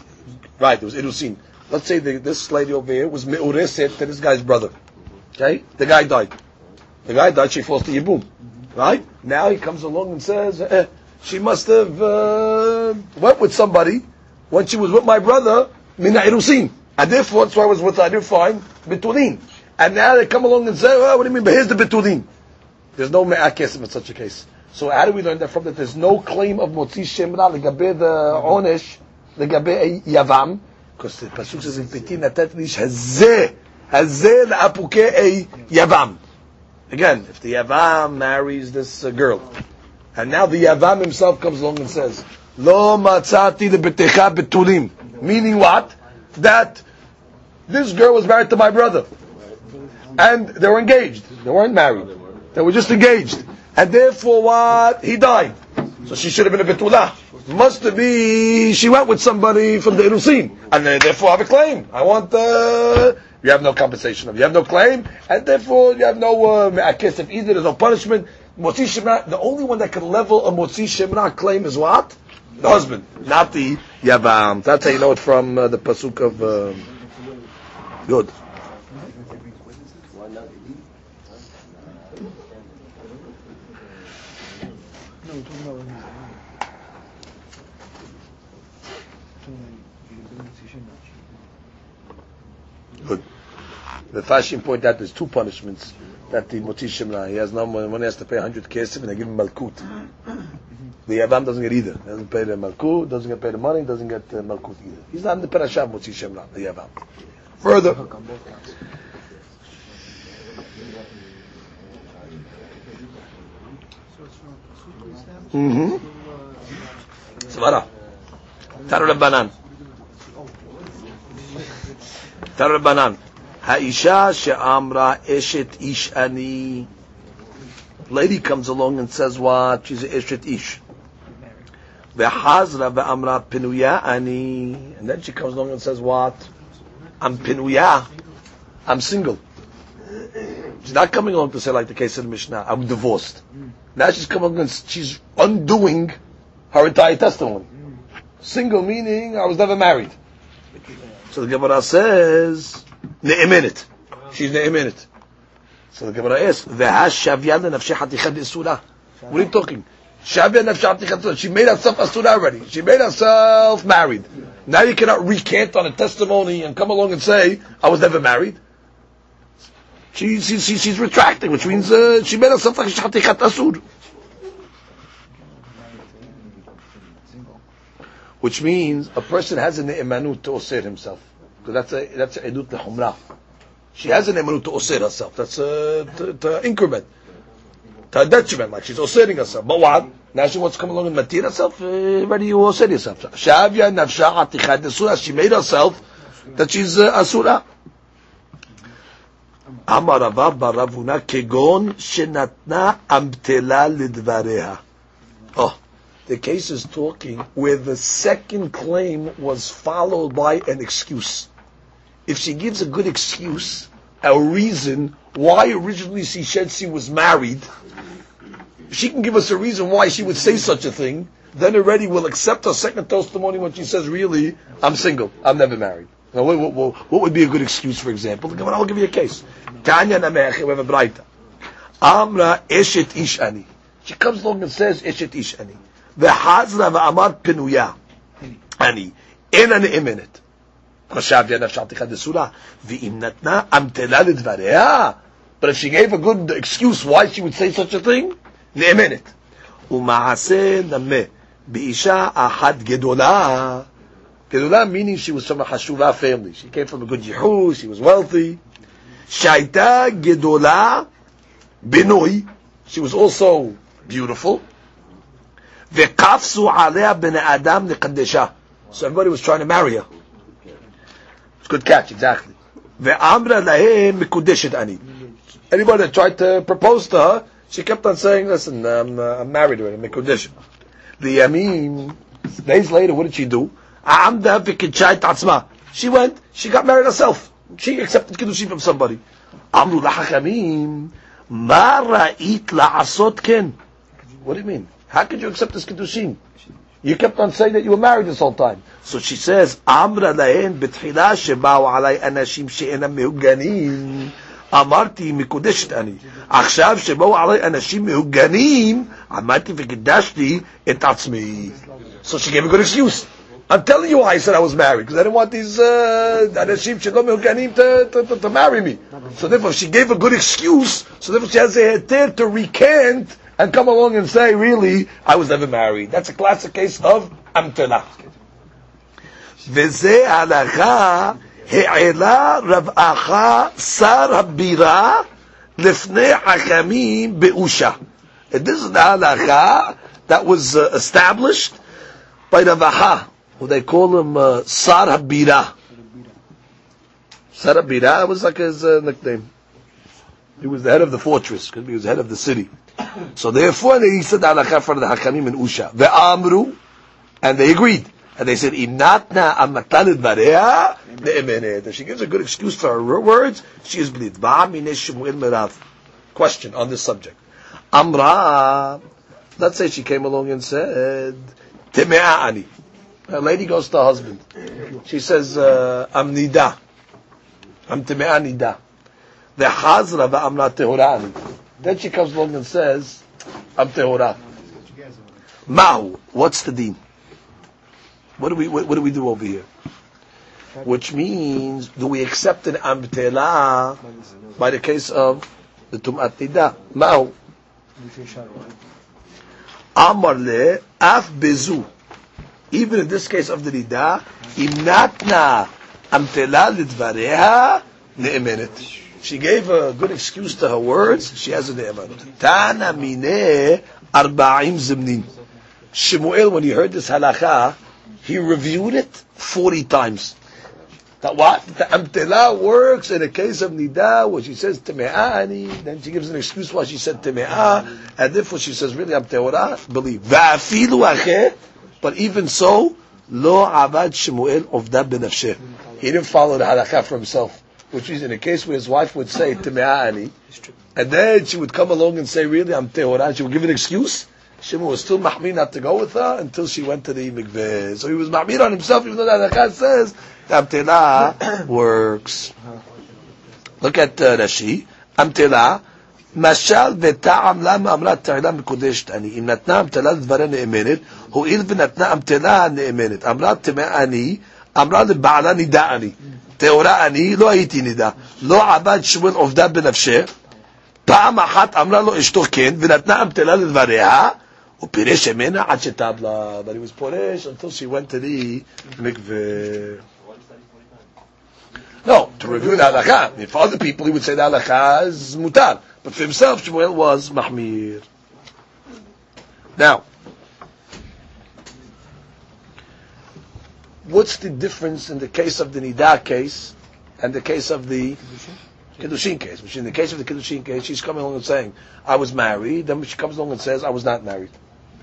right, there was Irusin. Let's say the, this lady over here was Me'ureset to this guy's brother. Okay? The guy died. The guy died, she falls to Yibum. Right? Now he comes along and says, eh, she must have uh, went with somebody when she was with my brother, Mina Irusin. And therefore, that's why I was with her, I didn't find Betulin. And now they come along and say, oh, what do you mean? But here's the Betulin. There's no Me'akesim in such a case. So how do we learn that from that? There's no claim of motzi shemra legabe the onesh legabe yavam because the pasuk says in Petin natet lish hazeh hazeh la'apuke a yavam. Again, if the yavam marries this uh, girl, and now the yavam himself comes along and says, "Lo matzati lebetecha betulim," meaning what? That this girl was married to my brother, and they were engaged. They weren't married. They were just engaged and therefore what? He died. So she should have been a betula. Must be she went with somebody from the Irusin, and therefore I have a claim. I want the. Uh, you have no compensation. You have no claim, and therefore you have no uh, I guess if either. There's no punishment. Motzi Shemra, the only one that can level a Motzi Shemra claim is what? The husband, not the Yavam. That's how you know it from uh, the pasuk of. Uh, good. Good. The Fashim point out there's two punishments that the Moti Shemra, he has no money, one has to pay 100 kesef and they give him Malkut. The Yavam doesn't get either. He doesn't pay the Malkut, doesn't get paid the money, doesn't get uh, Malkut either. He's not in the Parashah of Moti Shemra, the Yavam. Further. Mm-hmm. Svara. Taru Rabbanan. Tarabbanan. Ha'isha she'amra eshet ish ani. Lady comes along and says what? She's eshet ish. Ve'hazra ve'amra pinuya ani. And then she comes along and says what? I'm pinuya. I'm single. She's not coming along to say like the case of the Mishnah, I'm divorced. Now she's coming and she's undoing her entire testimony. Single meaning I was never married. So the Gemara says, Ne'emenet. She's ne'emenet. So the Gemara asks. What are you talking? She made herself a asura already. She made herself married. Now you cannot recant on a testimony and come along and say, I was never married. She, she, she, she's retracting, which means uh, she made herself like shatichat asur. which means a person has an emanut to osir himself. Because that's a, that's a edut lehumrah. She has an emanut to osir herself. That's a, to, to increment. To a detriment, like she's osiring herself. But what? Now she wants to come along and matir herself, uh, ready you osir yourself. Shavya nafsha asura. She made herself that she's uh, asura. אמר רבא בר רבונה כגון שנתנה אמתלה לדבריה. Oh, the case is talking where the second claim was followed by an excuse. If she gives a good excuse, a reason why originally she said she was married, she can give us a reason why she would say such a thing, then already we'll accept her second testimony when she says, really, I'm single, I'm never married. Now, what, what, what would be a good excuse, for example? I'll give you a case. Tanya Namech, we have a braita. Amra eshet ish ani. She comes along and says eshet ish ani. V'hazra v'amar penuya ani. אין הנאמנת. חשבתי על נפשלתך דסורה, ואם נתנה אמתלה לדבריה, but if she gave a good excuse why she would say such a thing, נאמנת. ומעשה נמה באישה אחת גדולה, גדולה meaning she was from a חשובה family, she came from a good ייחוס, she was wealthy, שהייתה גדולה בנוי, she was also beautiful, וקפסו עליה בני אדם לקדשה. So everybody was trying to marry her. It's a good catch, exactly. Ve'amra lahem mikudeshet ani. Anybody that tried to propose to her, she kept on saying, listen, I'm, uh, I'm married to her, mikudeshet. The Yamin, days later, what did she do? She went, she got married herself. She accepted kiddushin from somebody. Amru lahachamim, ma ra'it la'asot ken. What do you mean? How could you accept this kiddushin? You kept on saying that you were married this whole time. So she says, Amra lahen betchila שבאו עליי אנשים שאינם מהוגנים, אמרתי מקודשת אני. עכשיו שבאו עליי אנשים מהוגנים, עמדתי וקידשתי את עצמי. So she gave a good excuse. I'm telling you why I said I was married because I didn't want these uh, Anashim Shalom Yoganim to, to, to, to marry me. So therefore, she gave a good excuse. So therefore, she has a heter to recant and come along and say, "Really, I was never married." That's a classic case of amtela. וזה הלכה העלה שר הבירה לפני חכמים באושה. This is the halacha that was uh, established by Rav Acha, who they call him uh, Sar Habira. Sar Habira was like his uh, nickname. He was the head of the fortress, because he was the head of the city. So therefore, he said halakha for the Hakamim and Usha. The Amru, and they agreed. And they said, Inatna vareha ne'emenet. She gives a good excuse for her words. She is believed. Question on this subject. Amra, let's say she came along and said, Teme'ani. A lady goes to her husband. She says, uh, I'm nida. I'm teme'a nida. The hazra va'amra tehurani. Then she comes along and says, I'm tehora. Mahu. What's the deen? What do we what, what, do we do over here? Which means, do we accept an amtela by the case of the tumat nida? Mahu. Amar le af bezu. Even in this case of the nida, imnatna amtela lidvareha ne'emenet. She gave a good excuse to her words. She has a ne'emanut. Tana mine arba'im zimnin. Shemuel, when he heard this halacha, he reviewed it 40 times. That what? The amtela works in a case of nida, where she says teme'ani, then she gives an excuse why she said teme'ah, and therefore she says, really, I'm teorah, believe. Va'afilu acheh, but even so, lo avad Shemuel of that benafsheh. He didn't follow the halakha for himself which is in a case where his wife would say Time'ani, and then she would come along and say, really, I'm Tehorah, she would give an excuse. Shimon was still mahmir not to go with her until she went to the mikveh. So he was mahmir on himself, even though the Achaz says Amtela works. Look at uh, Rashi. Amtela, משל וטעם למה אמרה תעילה מקודשת אני. אם נתנה אמתלה לדבריה נאמנת, הואיל ונתנה אמתלה נאמנת. אמרה טמאה אני, אמרה לבעלה נידה אני. טהורה אני, לא הייתי נידה. לא עבד שמואל עובדה בנפשה, פעם אחת אמרה לו אשתו כן, ונתנה אמתלה לדבריה, הוא פירש ממנה עד שטבלה. He was פורש until she went to the mikveh. No, to review the halakha. For other people, he would say the halakha is mutar. But for himself, Shmuel was mahmir. Now, what's the difference in the case of the Nida case and the case of the Kiddushin case? Which in the case of the Kiddushin case, she's coming along and saying, I was married. Then she comes along and says, I was not married.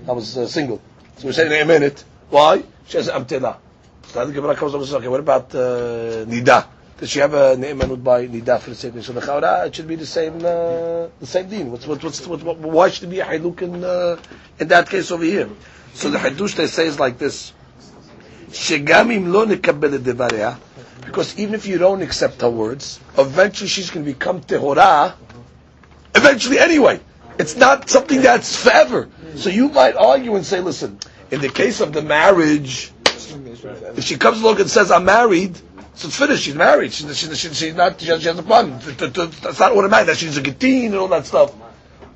I was uh, single. So we're saying, in a minute. Why? She has Amtila. So the Gemara comes along and says, okay, what about uh, Nida? Does she have a ne'emanut by nida for the same thing? So the chaura, it should be the same, uh, the same deen. What's, what, what's, what, what, why should it be a haluk in, uh, in that case over here? So the hadush they say is like this. Shegamim lo nekabel. Because even if you don't accept her words, eventually she's going to become tehora. Eventually, anyway. It's not something that's forever. So you might argue and say, listen, in the case of the marriage, if she comes along and says, I'm married, so it's finished. She's married. She's, she's, she's, she's not. She has, she has a problem. That's not automatic. That she's a getin and all that stuff.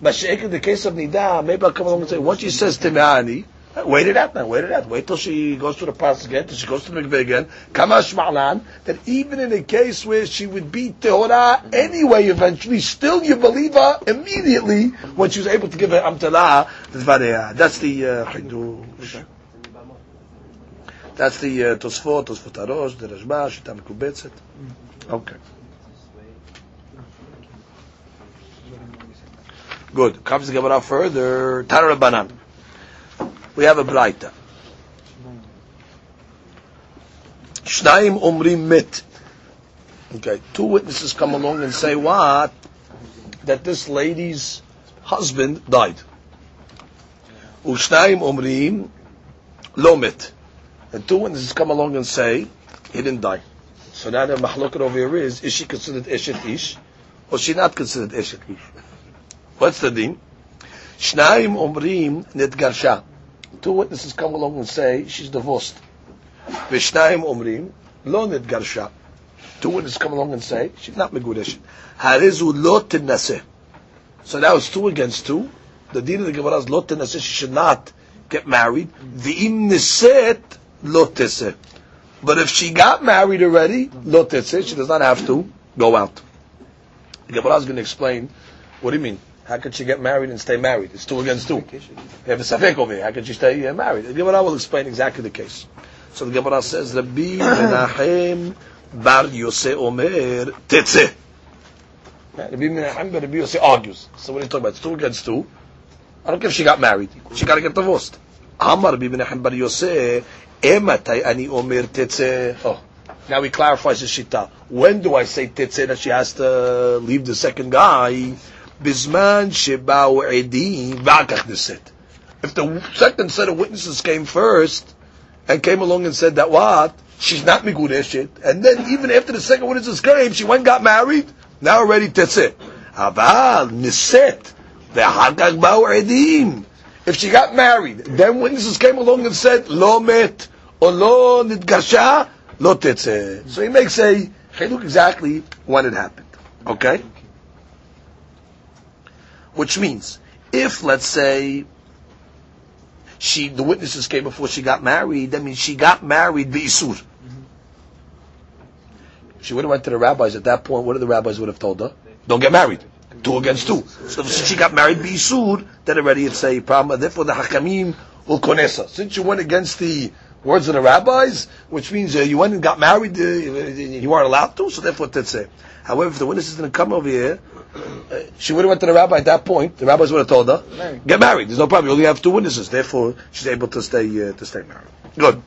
But in the case of nida, maybe I'll come along and say, once she says timani, wait it out now. Wait it out. Wait till she goes to the past again. Till she goes to the mikveh again. Kamash ma'lan. That even in a case where she would be tehora anyway, eventually, still you believe her immediately when she was able to give her amtalah. That's the uh, that's the uh, Tosfot, Tosfot Arosh, the Rashba, Shita Mekubetzet. Okay. Good. Comes the Gemara further. Tara Banan. We have a Braita. Shnaim Umrim Mit. Okay, two witnesses come along and say what? That this lady's husband died. Ushnaim Umrim Lo Mit. And two witnesses come along and say he didn't die. So now the mahlokat over here is: is she considered eshet ish, or she not considered eshet ish? What's the din? Shnaim omrim netgarsha. Two witnesses come along and say she's divorced. V'shnaim omrim lo netgarsha. Two witnesses come along and say she's not megudeshet. Harizu lo tinaseh. So now it's two against two. The din of the Gemara is lo tinaseh. She should not get married. V'im niset lo But if she got married already, lo She does not have to go out. The Gemara is going to explain. What do you mean? How can she get married and stay married? It's two against two. You have a safek over here. How can she stay married? The Gemara will explain exactly the case. So the Gemara says, Rabbi Menachem bar Yosef Omer Tetze. Rabbi Menachem bar Rabbi Yosef argues. So what are you talking about? It's two against two. I don't care if she got married. She got to get divorced. Amar Rabbi Menachem bar Yosef Eh, Ematai ani omer tetze. Oh, now he clarifies the shita. When do I say tetze that she has to leave the second guy? Bisman shebao edim v'akach neset. If the second set of witnesses came first and came along and said that what she's not migudeshet, and then even after the second witnesses came, she went got married. Now already tetze. Aval neset v'hakach bao edim. If she got married, then witnesses came along and said, Lo met, or lo nidgasha, lo tetze. So he makes a chiluk exactly when it happened. Okay? Which means, if, let's say, she, the witnesses came before she got married, that means she got married isur. She would have went to the rabbis at that point. What did the rabbis would have told her? Don't get married. Two against two. So since she got married Bisud, then already it's a problem. Therefore the Hakamim will konesa. Since you went against the words of the rabbis, which means uh, you went and got married, uh, you aren't allowed to, so therefore that's it. However, if the witness is going to come over here, uh, she would have went to the rabbi at that point. The rabbis would have told her, married. "Get married. There's no problem. You only have two witnesses. Therefore, she's able to stay uh, to stay married." Good.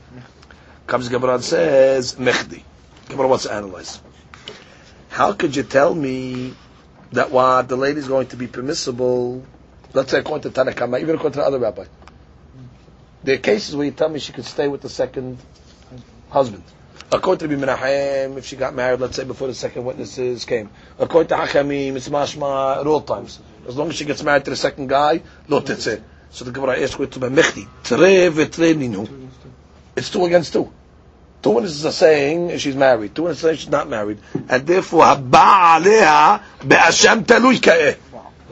Comes Gemara and says, "Mechdi." Gemara wants to analyze. How could you tell me that what the lady is going to be permissible, let's say according to Tanakama, even according to the other rabbi. There are cases where you tell me she could stay with the second husband. According to Menachem, if she got married, let's say before the second witnesses came. According to Hachamim, it's mashma at all times. As long as she gets married to the second guy, lo tetzeh. So the Gemara asks, to be mechti. It's two against two. Two witnesses are saying she's married. Two witnesses are saying she's not married. And therefore, Haba be'ashem talui ka'eh.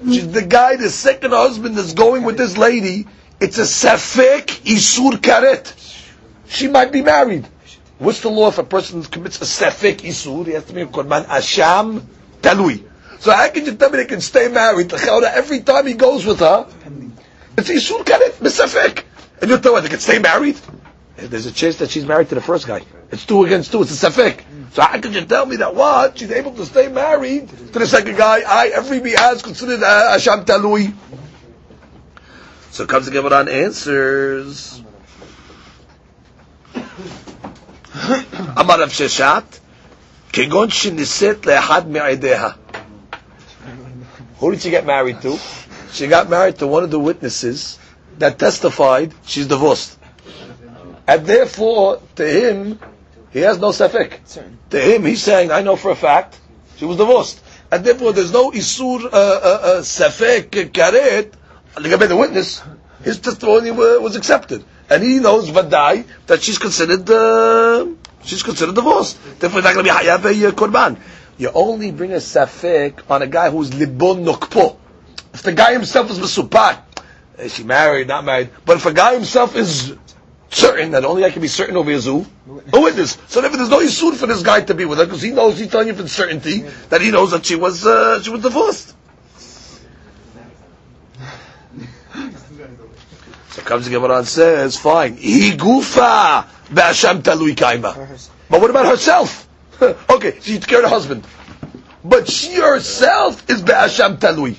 She's the guy, the second husband that's going with this lady. It's a safek isur karet. She might be married. What's the law if a person commits a safek isur? He has to be a korban asham talui. So how can you tell me they can stay married? Every time he goes with her, it's isur karet, besafek. And you tell her they can stay married? There's a chance that she's married to the first guy. It's two against two. It's a safek. So how could you tell me that what she's able to stay married to the second guy? I every has considered uh, asham talui. So comes the Gemara and answers. Amar Rav Sheshet, kegon sheniset le'ahad me'edeha. Who did she get married to? She got married to one of the witnesses that testified she's divorced. And therefore, to him, he has no safek. To him, he's saying, I know for a fact, she was divorced. And therefore, there's no isur uh, uh, uh safek karet, the witness, his testimony was accepted. And he knows, vadai, that she's considered, uh, she's considered divorced. Therefore, not going to be hayav uh, korban. You only bring a safek on a guy who's libon nokpo. If the guy himself is misupat, is eh, she married, not married, but if a guy himself is certain that only I can be certain over who? A witness. So therefore there's no issue for this guy to be with her because he knows he's telling you for certainty that he knows that she was uh, she was divorced. So comes the Gemara and says, fine, he gufa ba'asham talui kaima. But what about herself? okay, she took care of the husband. But she herself is be'asham talui.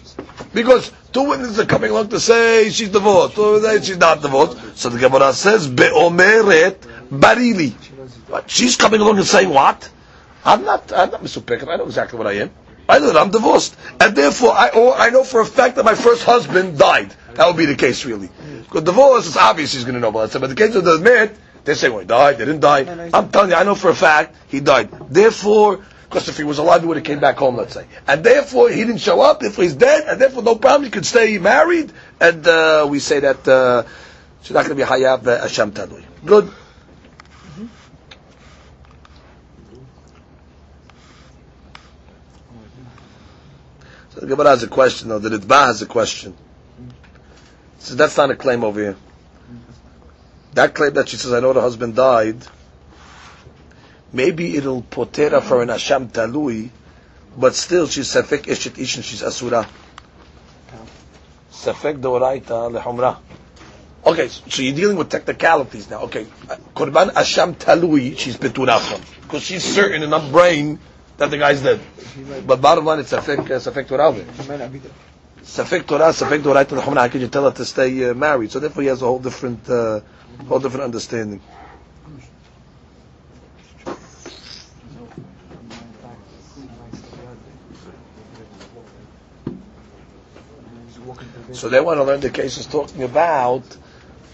Because two witnesses are coming along to say she's divorced, or that she's not divorced. So the Gemara says, be'omeret barili. But she's coming along and saying what? I'm not, I'm not Mr. I know exactly what I am. I know that I'm divorced. And therefore, I, or I know for a fact that my first husband died. That would be the case, really. Because divorce, is obvious he's going to know about that. But the case of the myth, they say, well, he died, they didn't die. I'm telling you, I know for a fact he died. Therefore, because if he was alive, he would have came back home, let's say. And therefore, he didn't show up, therefore he's dead, and therefore no problem, he could stay married, and uh, we say that uh, she's not going to be hayav Hashem Tadui. Good. So the Gemara has a question, though. The Ritba has a question. So that's not a claim over here. That claim that she says, I know the husband died, maybe it'll potera for an Asham Talui, but still she's Safek Eshet Ishin, she's Asura. Safek Doraita Lehumra. Okay, so you're dealing with technicalities now. Okay, Korban Asham Talui, she's Betura from. Because she's certain in her brain that the guy's dead. But bottom line, it's Safek, uh, Safek
there.
Safek Torah, Safek Doraita. How can you tell her to stay uh, married? So therefore he has a whole different, uh, whole different understanding. So they want to learn the cases talking about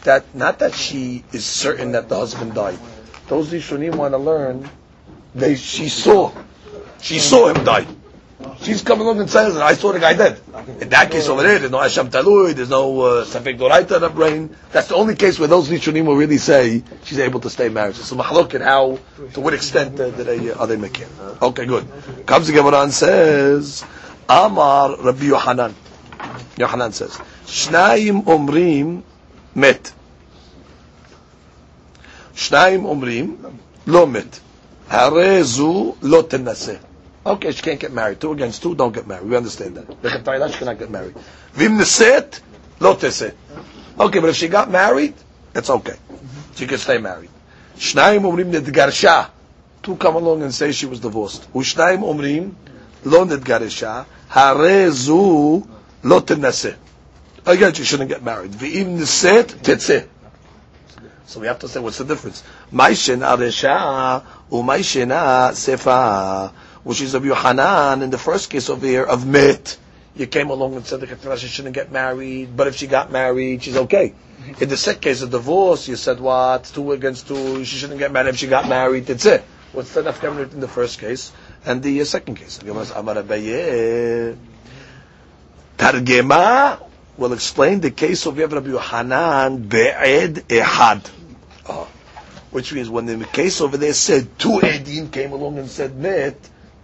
that, not that she is certain that the husband died. Those Rishonim want to learn, they, she saw, she saw him die. She's coming along and says, I saw the guy dead. In that case over there, there's no Hashem Talui, there's no uh, Doraita in the brain. That's the only case where those Rishonim will really say she's able to stay married. So mahlok at how, to what extent uh, they, uh, are they making? Okay, good. Comes the Gemara and says, Amar Rabbi Yohanan. Yohanan says, Shnaim omrim met. Shnaim omrim lo met. Harezu lo tenase. Okay, she can't get married. Two against two, don't get married. We understand that. Lechatayla, she cannot get married. Vim neset, lo teset. Okay, but if she got married, it's okay. She can stay married. Shnaim omrim nedgarsha. Two come along and say she was divorced. Ushnaim omrim lo nedgarsha. Harezu lo tenase. Again, she shouldn't get married. V'im neset, tetzeh. So we have to say, what's the difference? Maishena resha, umaishena sefa. Which is of Yohanan, in the first case over here, of mit. You came along and said the she shouldn't get married, but if she got married, she's okay. In the second case of divorce, you said what? Two against two, she shouldn't get married if she got married, that's it. What's the nafkamit in the first case? And the uh, second case. Targema will explain the case of Rabbi Yohanan be'ed ehad. Oh. Which means when the case over there said two edim came along and said met,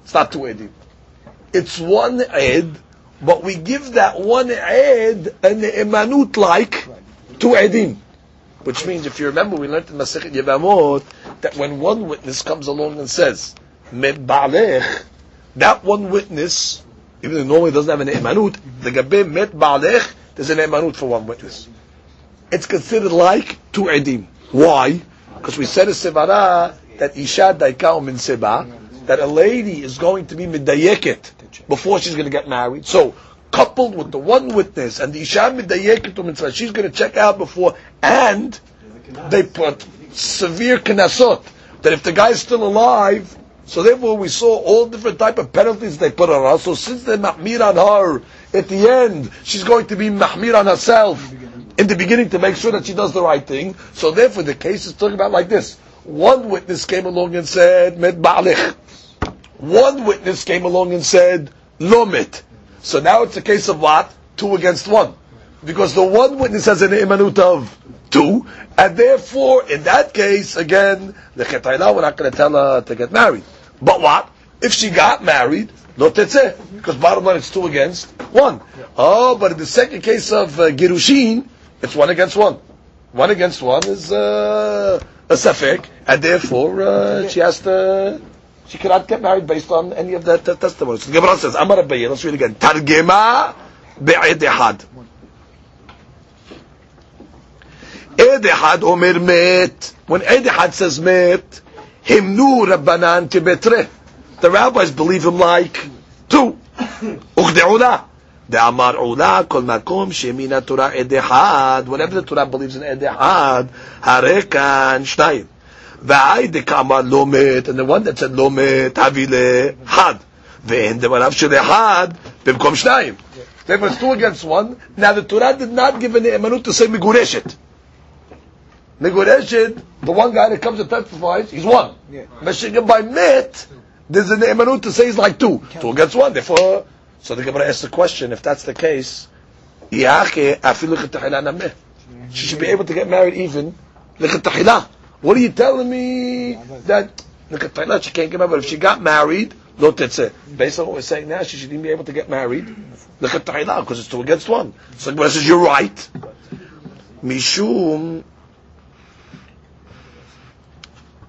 it's not two edim. It's one ed, but we give that one ed an emanut like two edim. Which means, if you remember, we learned in Masechet Yevamot that when one witness comes along and says met ba'alech, that one witness, even though normally doesn't have an emanut, the gabe met ba'alech, there's an emanut for one witness. It's considered like two edim. Why? Because we said a sevara that isha daika min seba, that a lady is going to be midayeket before she's going to get married. So, coupled with the one witness and the isha midayeket mitzvah, she's going to check out before, and they put severe knasot that if the guy's still alive, so therefore we saw all different type of penalties they put on her. So since they mahmir on her, at the end she's going to be mahmir on herself in the beginning to make sure that she does the right thing. So therefore the case is talking about like this. One witness came along and said, Met Ba'alich. One witness came along and said, Lomit. So now it's a case of what? Two against one. Because the one witness has an imanut of two, and therefore, in that case, again, the chetayla, we're not going to tell her to get married. But what? If she got married, no tetzeh. Because bottom line, it's two against one. Oh, but in the second case of uh, Girushin, it's one against one. One against one is uh, a safek, and therefore uh, she has to, she cannot get married based on any of that uh, testimonies. So the Gemara says, Amar Abaye, let's read again. Targema be'ed ehad. Ed ehad omer met. When Ed ehad says met, himnu rabbanan tibetre. The rabbis believe him like two. Ukhde'ula. דאמר עולה כל מקום שמן התורה עד אחד, whenever the Torah believes in עד אחד, הרי כאן שניים. והי דקאמר לא מת, and the one that said לא מת, הביא לאחד. ואין דבריו של אחד במקום שניים. Therefore it's two against one. Now the Torah did not give an emanut to say מגורשת. The one guy that comes and testifies, he's one. Yeah. Meshigan by Met, there's an emanut to say he's like two. Two against one, therefore. So the Gemara asks the question, if that's the case, she should be able to get married even. What are you telling me that she can't get married? But if she got married, Look. Based on what we're saying now, she should even be able to get married. Look at because it's two against one. So the Gemara says, you're right. Mishum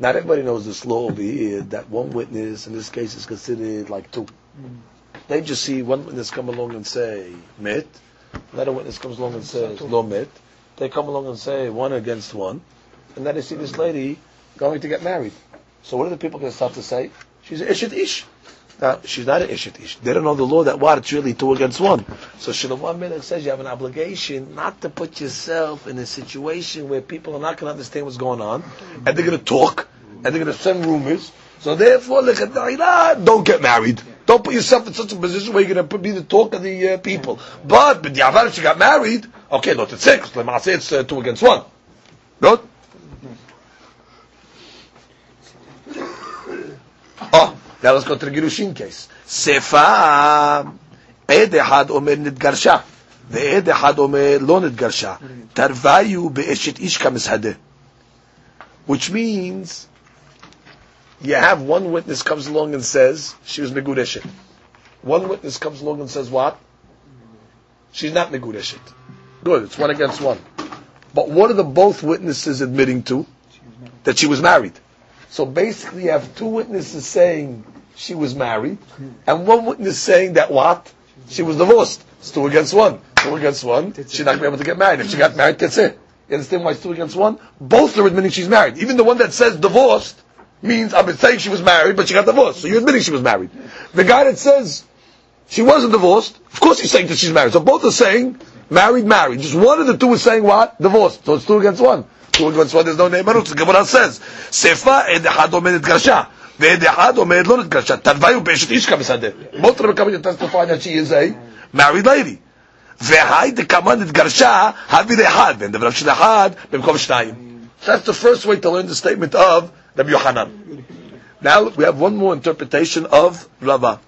Not everybody knows this law over here that one witness in this case is considered like two. They just see one witness come along and say mit, another witness comes along and says lo mit. They come along and say one against one, and then they see this lady going to get married. So what are the people going to start to say? She's an ishet ish. She's not an ishet ish. They don't know the law that what it's really two against one. So Shalom Melech says you have an obligation not to put yourself in a situation where people are not going to understand what's going on, and they're going to talk, and they're going to send rumors. So therefore, don't get married. Don't put yourself in such a position where you're going to be the talk of the uh, people. But, but the if she got married, okay, not at six. Let me say it's uh, two against one. Good? Oh, now let's go to the Girushin case. Sefa, עד אחד אומר נתגרשה, ועד אחד אומר לא נתגרשה. תרוויו באשת איש כמסהדה. Which means you have one witness comes along and says she was megudeshet. One witness comes along and says what? She's not megudeshet. Good, it's one against one. But what are the both witnesses admitting to? That she was married. So basically you have two witnesses saying she was married, and one witness saying that what? She was divorced. It's two against one. Two against one. She's not going to be able to get married. If she got married, that's it. You understand why it's two against one? Both are admitting she's married. Even the one that says divorced means been saying she was married, but she got divorced. So you're admitting she was married. The guy that says she wasn't divorced, of course he's saying that she's married. So both are saying married, married. Just one of the two is saying what? Divorced. So it's two against one. Two against one, there's no name. The Gemara says, Sefa ed echad omed garsha. ועד אחד עומד לא נתגרשה, תלוויו באשת איש כמסדר. Both of them coming to testify that she is a married lady. והי דקמה נתגרשה, הביא לאחד, ואין דבריו של אחד במקום שניים. That's the first way to learn the statement of Rabbi Yohanan. Now we have one more interpretation of Rava.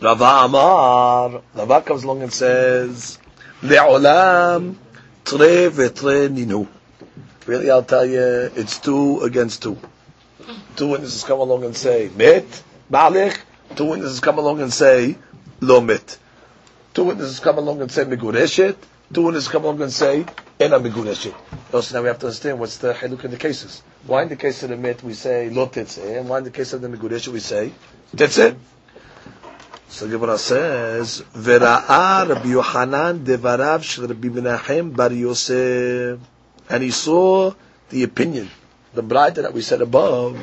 Rava Amar. Rava comes along and says, Le'olam tre vetre ninu. Really, I'll tell you, it's two against two. Two witnesses come along and say, Mit, Malik. Two witnesses come along and say, Lo mit. Two witnesses come along and say, Megureshet. Two witnesses come along and say, Ena Megureshet. So now we have to understand what's the haluk in the cases. Why in the case of the mit we say lo tetzeh, and why in the case of the Megureshet we say tetzeh? So Gemara says, "Vera'a Rabbi Yohanan devarav shel Rabbi Menachem bar Yosef," and he saw the opinion, the bride that we said above,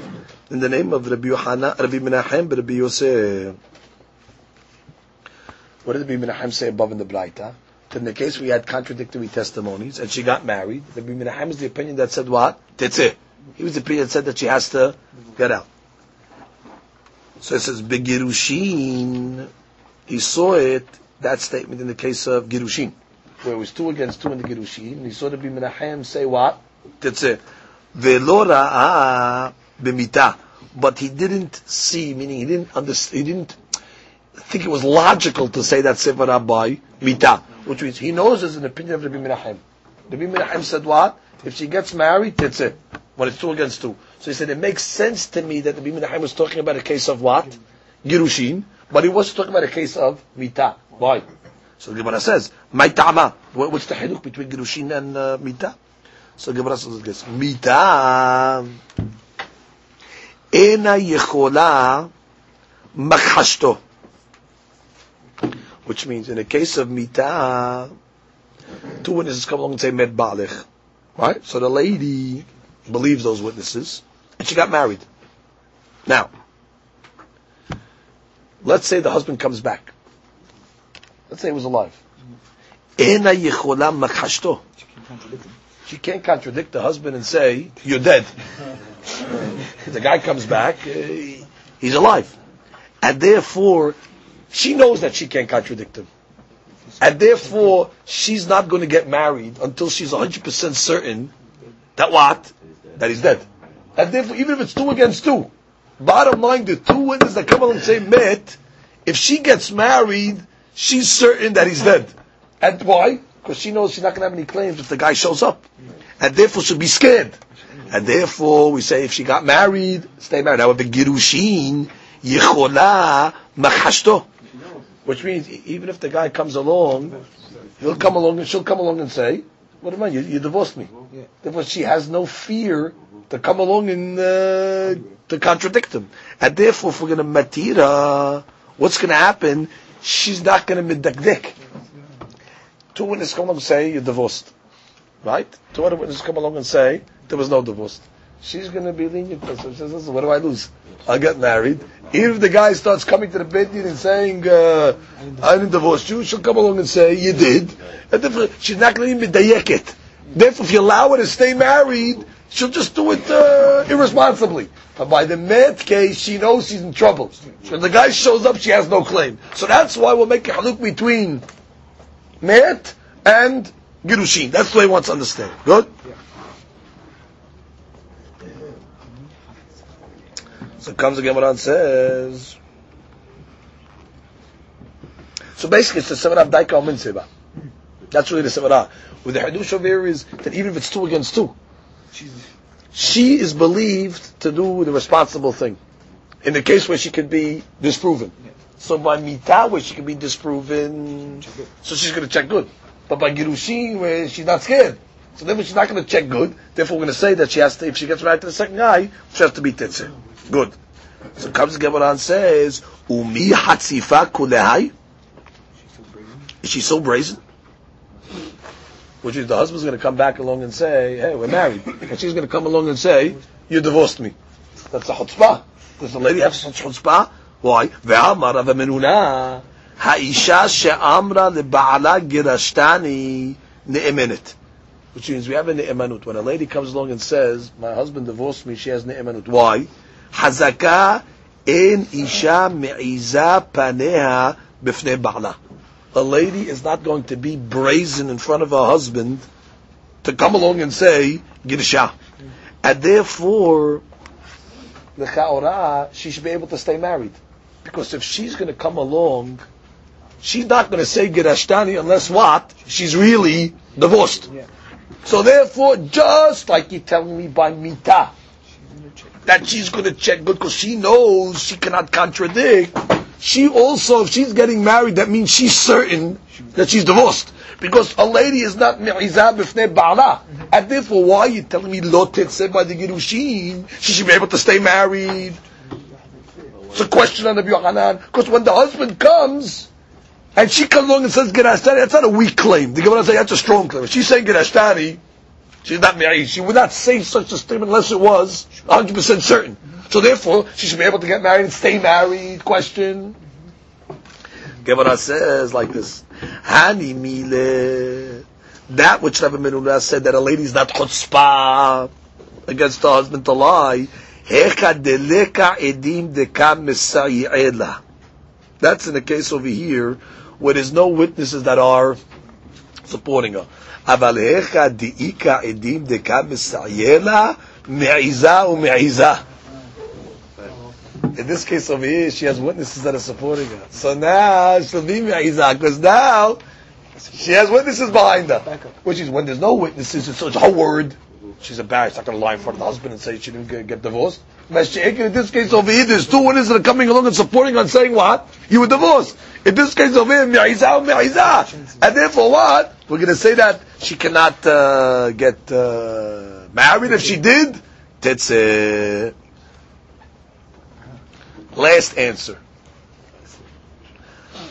in the name of Rabbi Yohanan, Rabbi Menachem, Rabbi Yosef. What did Rabbi Menachem say above in the Braita? In the case we had contradictory testimonies and she got married, Rabbi Menachem is the opinion that said what? That's it. He was the opinion that said that she has to get out. So it says Begirushin. He saw it. That statement in the case of Girushin, where it was two against two in the Girushin. And he saw the Menachem say what? That's it. Velora b'mita. But he didn't see, meaning he didn't understand. He didn't think it was logical to say that Sefer by mita, which means he knows there's an opinion of Rabbi Menachem. Rabbi Menachem said what? If she gets married, that's it. When it's two against two. So he said, it makes sense to me that Rabbi Menachem was talking about a case of what? Girushin. But he was talking about a case of mita. Why? So the Gemara says, "My ta'ama." What's the haluk between girushin and uh, mita? So the Gemara says this: mita ena yechola makhashto. Which means, in the case of mita, two witnesses come along and say med balich, right? So the lady believes those witnesses, and she got married. Now, let's say the husband comes back. Let's say he was alive. Ena yechola makhashto. She can't contradict the husband and say, you're dead. the guy comes back, uh, he's alive. And therefore, she knows that she can't contradict him. And therefore, she's not going to get married until she's 100% certain that what? That he's dead. And therefore, even if it's two against two, bottom line, the two witnesses that come along and say met, if she gets married, she's certain that he's dead. And why? Because she knows she's not going to have any claims if the guy shows up. And therefore she'll be scared. And therefore we say if she got married, stay married. However, girushin, yichola, machashto. Which means even if the guy comes along, he'll come along and she'll come along and say, what am I, you, you divorced me. Therefore she has no fear to come along and uh, to contradict him. And therefore if we're going to matira, what's going to happen? She's not going to medakdik. Two witnesses come along and say you're divorced. Right? Two other witnesses come along and say there was no divorce. She's going to be lenient. So she says, what do I lose? I'll get married. If the guy starts coming to the bed and saying, uh, I didn't divorce you, she'll come along and say, you did. And therefore, she's not going to it. Therefore, if you allow her to stay married, she'll just do it uh, irresponsibly. But by the mad case, she knows she's in trouble. When the guy shows up, she has no claim. So that's why we'll make a haluk between met and girushin. That's the way he wants to understand. Good? So comes the Gemara and says. So basically, it's the Sevarah Daika Omin Seba. That's really the Sevarah. With the Hadush over here is that even if it's two against two, she is believed to do the responsible thing. In the case where she could be disproven. So by Mita, where she can be disproven, so she's going to check good. But by Girushin, where she's not scared, so therefore she's not going to check good. Therefore, we're going to say that she has to, if she gets married to the second guy, she has to be Tetzeh. Good. So comes Gemara and says, "Umi hatzifa kulehai." Is she so brazen? Which is the husband's going to come back along and say, "Hey, we're married," and she's going to come along and say, "You divorced me." That's a chutzpah. Does the lady have such chutzpah? Why? Ve'amar avemenuna ha'isha she'amra lebaala girashtani ne'emenet. Which means we have a ne'emanut. When a lady comes along and says, "My husband divorced me," she has ne'emanut. Why? Hazaka in isha me'iza paneha bifnei ba'la. A lady is not going to be brazen in front of her husband to come along and say, Girsha. And therefore, the cha'orah, she should be able to stay married. Because if she's going to come along, she's not going to say Girashtani unless what? She's really divorced. Yeah. So therefore, just like you're telling me by Mita, that she's going to check good because she knows she cannot contradict, she also, if she's getting married, that means she's certain that she's divorced. Because a lady is not mi'izah b'fnei ba'ala. And therefore, why are you telling me lotet said by the Girushin? She should be able to stay married. It's a question on the Yohanan. Because when the husband comes, and she comes along and says Gerashtani, that's not a weak claim. The Gemara say that's a strong claim. If she's saying Gerashtani, She's not married. She would not say such a statement unless it was 100% certain. So therefore, she should be able to get married and stay married. Question. Gemara says like this: Hani mile. That which Rabbi Menuna said that a lady is not chutzpah against the husband to lie. That's in the case over here where there's no witnesses that are supporting her. Me'iza u'me'iza. In this case over here, she has witnesses that are supporting her. So now she'll be me'iza, because now she has witnesses behind her. Which is, when there's no witnesses, it's her word. She's embarrassed, not going to lie in front of the husband and say she didn't get, get divorced. In this case over here, there's two witnesses that are coming along and supporting and saying what? You were divorced. In this case over here, me'izah me'izah. And therefore what? We're going to say that she cannot uh, get uh, married. If she did, that's it. Last answer.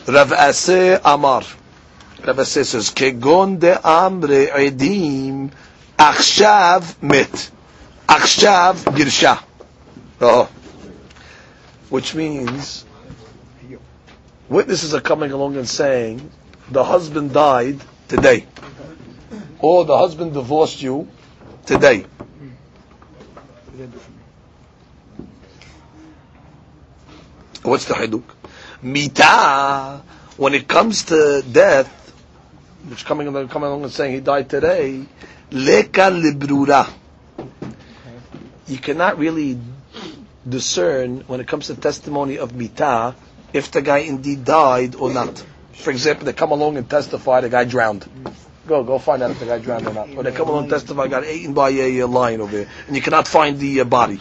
Rav Aseh Amar. Rav Aseh says, Kegon de amre edim achshav mit. Achshav girsha. Oh. Which means, witnesses are coming along and saying, the husband died today. Or the husband divorced you today. What's the hiduk? Mita, when it comes to death, which coming coming along and saying he died today, leka librura. You cannot really discern when it comes to testimony of mita if the guy indeed died or not. For example, they come along and testify the guy drowned. Go, go find out if the guy drowned or not. Or they come along and testify got eaten by a, lion over there, and you cannot find the uh, body.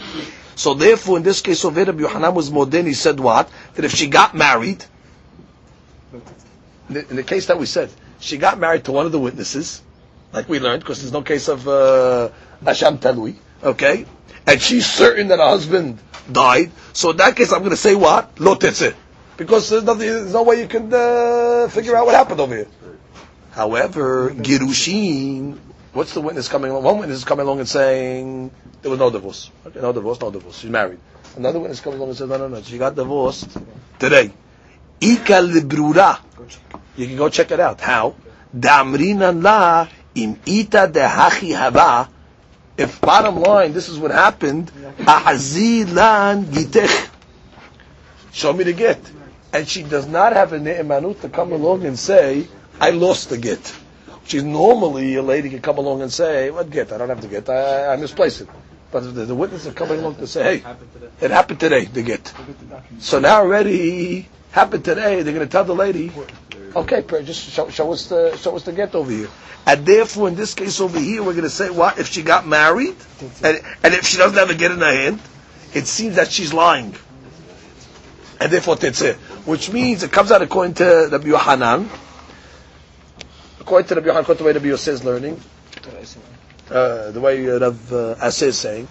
So therefore, in this case over Rabbi Yohanan was modern. He said what? That if she got married, in the case that we said, she got married to one of the witnesses, like we learned, because there's no case of uh, Asham Telui, okay? And she's certain that her husband died. So in that case, I'm going to say what? Lo Because there's, nothing, there's no way you can uh, figure out what happened over here. However, Girushin, what's the witness coming along? One witness is coming along and saying there was no divorce. Okay, no divorce, no divorce. She's married. Another witness comes along and says, no, no, no, she got divorced today. Ika librura. You can go check it out. How? Damrina la im ita dehachi hava. If bottom line, this is what happened, ahazilan gitech. Show me the get. And she does not have a ne'emanut to come along and say, I lost the get. She's normally a lady can come along and say, "What get? I don't have to get. I, I misplaced it." But the, the witness are coming along to say, "Hey, it happened today. The get." So now already happened today. They're going to tell the lady, "Okay, just show, show us the show us the get over here." And therefore, in this case over here, we're going to say, "What if she got married, and, and if she doesn't have a get in her hand, it seems that she's lying." And therefore, it. Which means it comes out according to Rabbi Yohanan according to Rabbi Yochanan, according to the way Rabbi Yosef is learning, uh, the way Rav uh, Aseh is saying,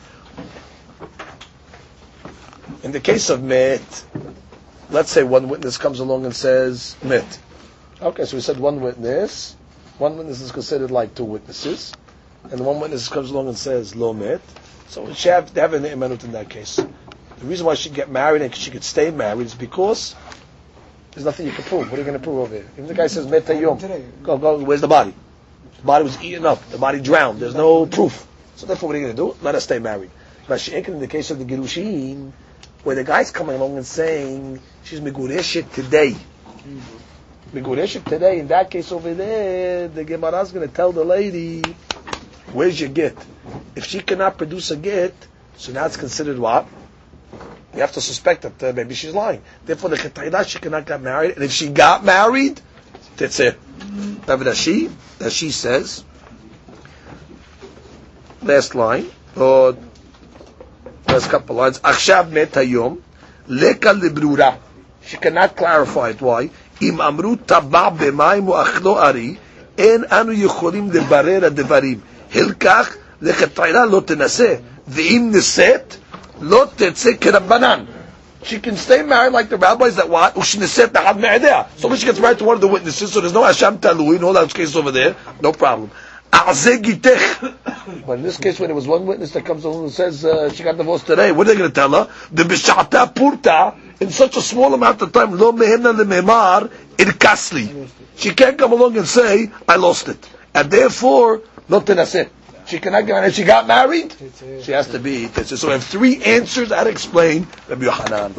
in the case of met, let's say one witness comes along and says met. Okay, so we said one witness. One witness is considered like two witnesses, and the one witness comes along and says lo met. So she have to have an imanut in that case. The reason why she get married and she could stay married is because there's nothing you can prove. What are you going to prove over here? If the guy says metayom, go go. Where's the body? The body was eaten up. The body drowned. There's no proof. So therefore, what are you going to do? Let us stay married. But she ain't in the case of the girushin, where the guy's coming along and saying she's migureshet today. Today. In that case over there, the Gemara is going to tell the lady, "Where's your get?" If she cannot produce a get, so now it's considered what? You have to suspect that uh, maybe she's lying. Therefore, the chetayda she cannot get married, and if she got married, that's it. That she, that she says, last line, or last couple lines, Achshav met hayom, leka librura. She cannot clarify it. Why? אם אמרו טבע במים או אכלו ארי, אין אנו יכולים לברר הדברים. הלקח, לכתחילה לא תנסה, ואם נסית, לא תצא כרבנן. She can stay married like the rabbis that what? Ushniset So when she gets married to one of the witnesses, so there's no Asham Talui, no those cases over there, no problem. But in this case, when it was one witness that comes along and says uh, she got divorced today, what are they going to tell her? The bishata purta in such a small amount of time, lo mehemna lememar irkasli. She can't come along and say I lost it, and therefore not tenaseh. She cannot get married. She got married. She has to be. So we have three answers that explain Rabbi Yohanan.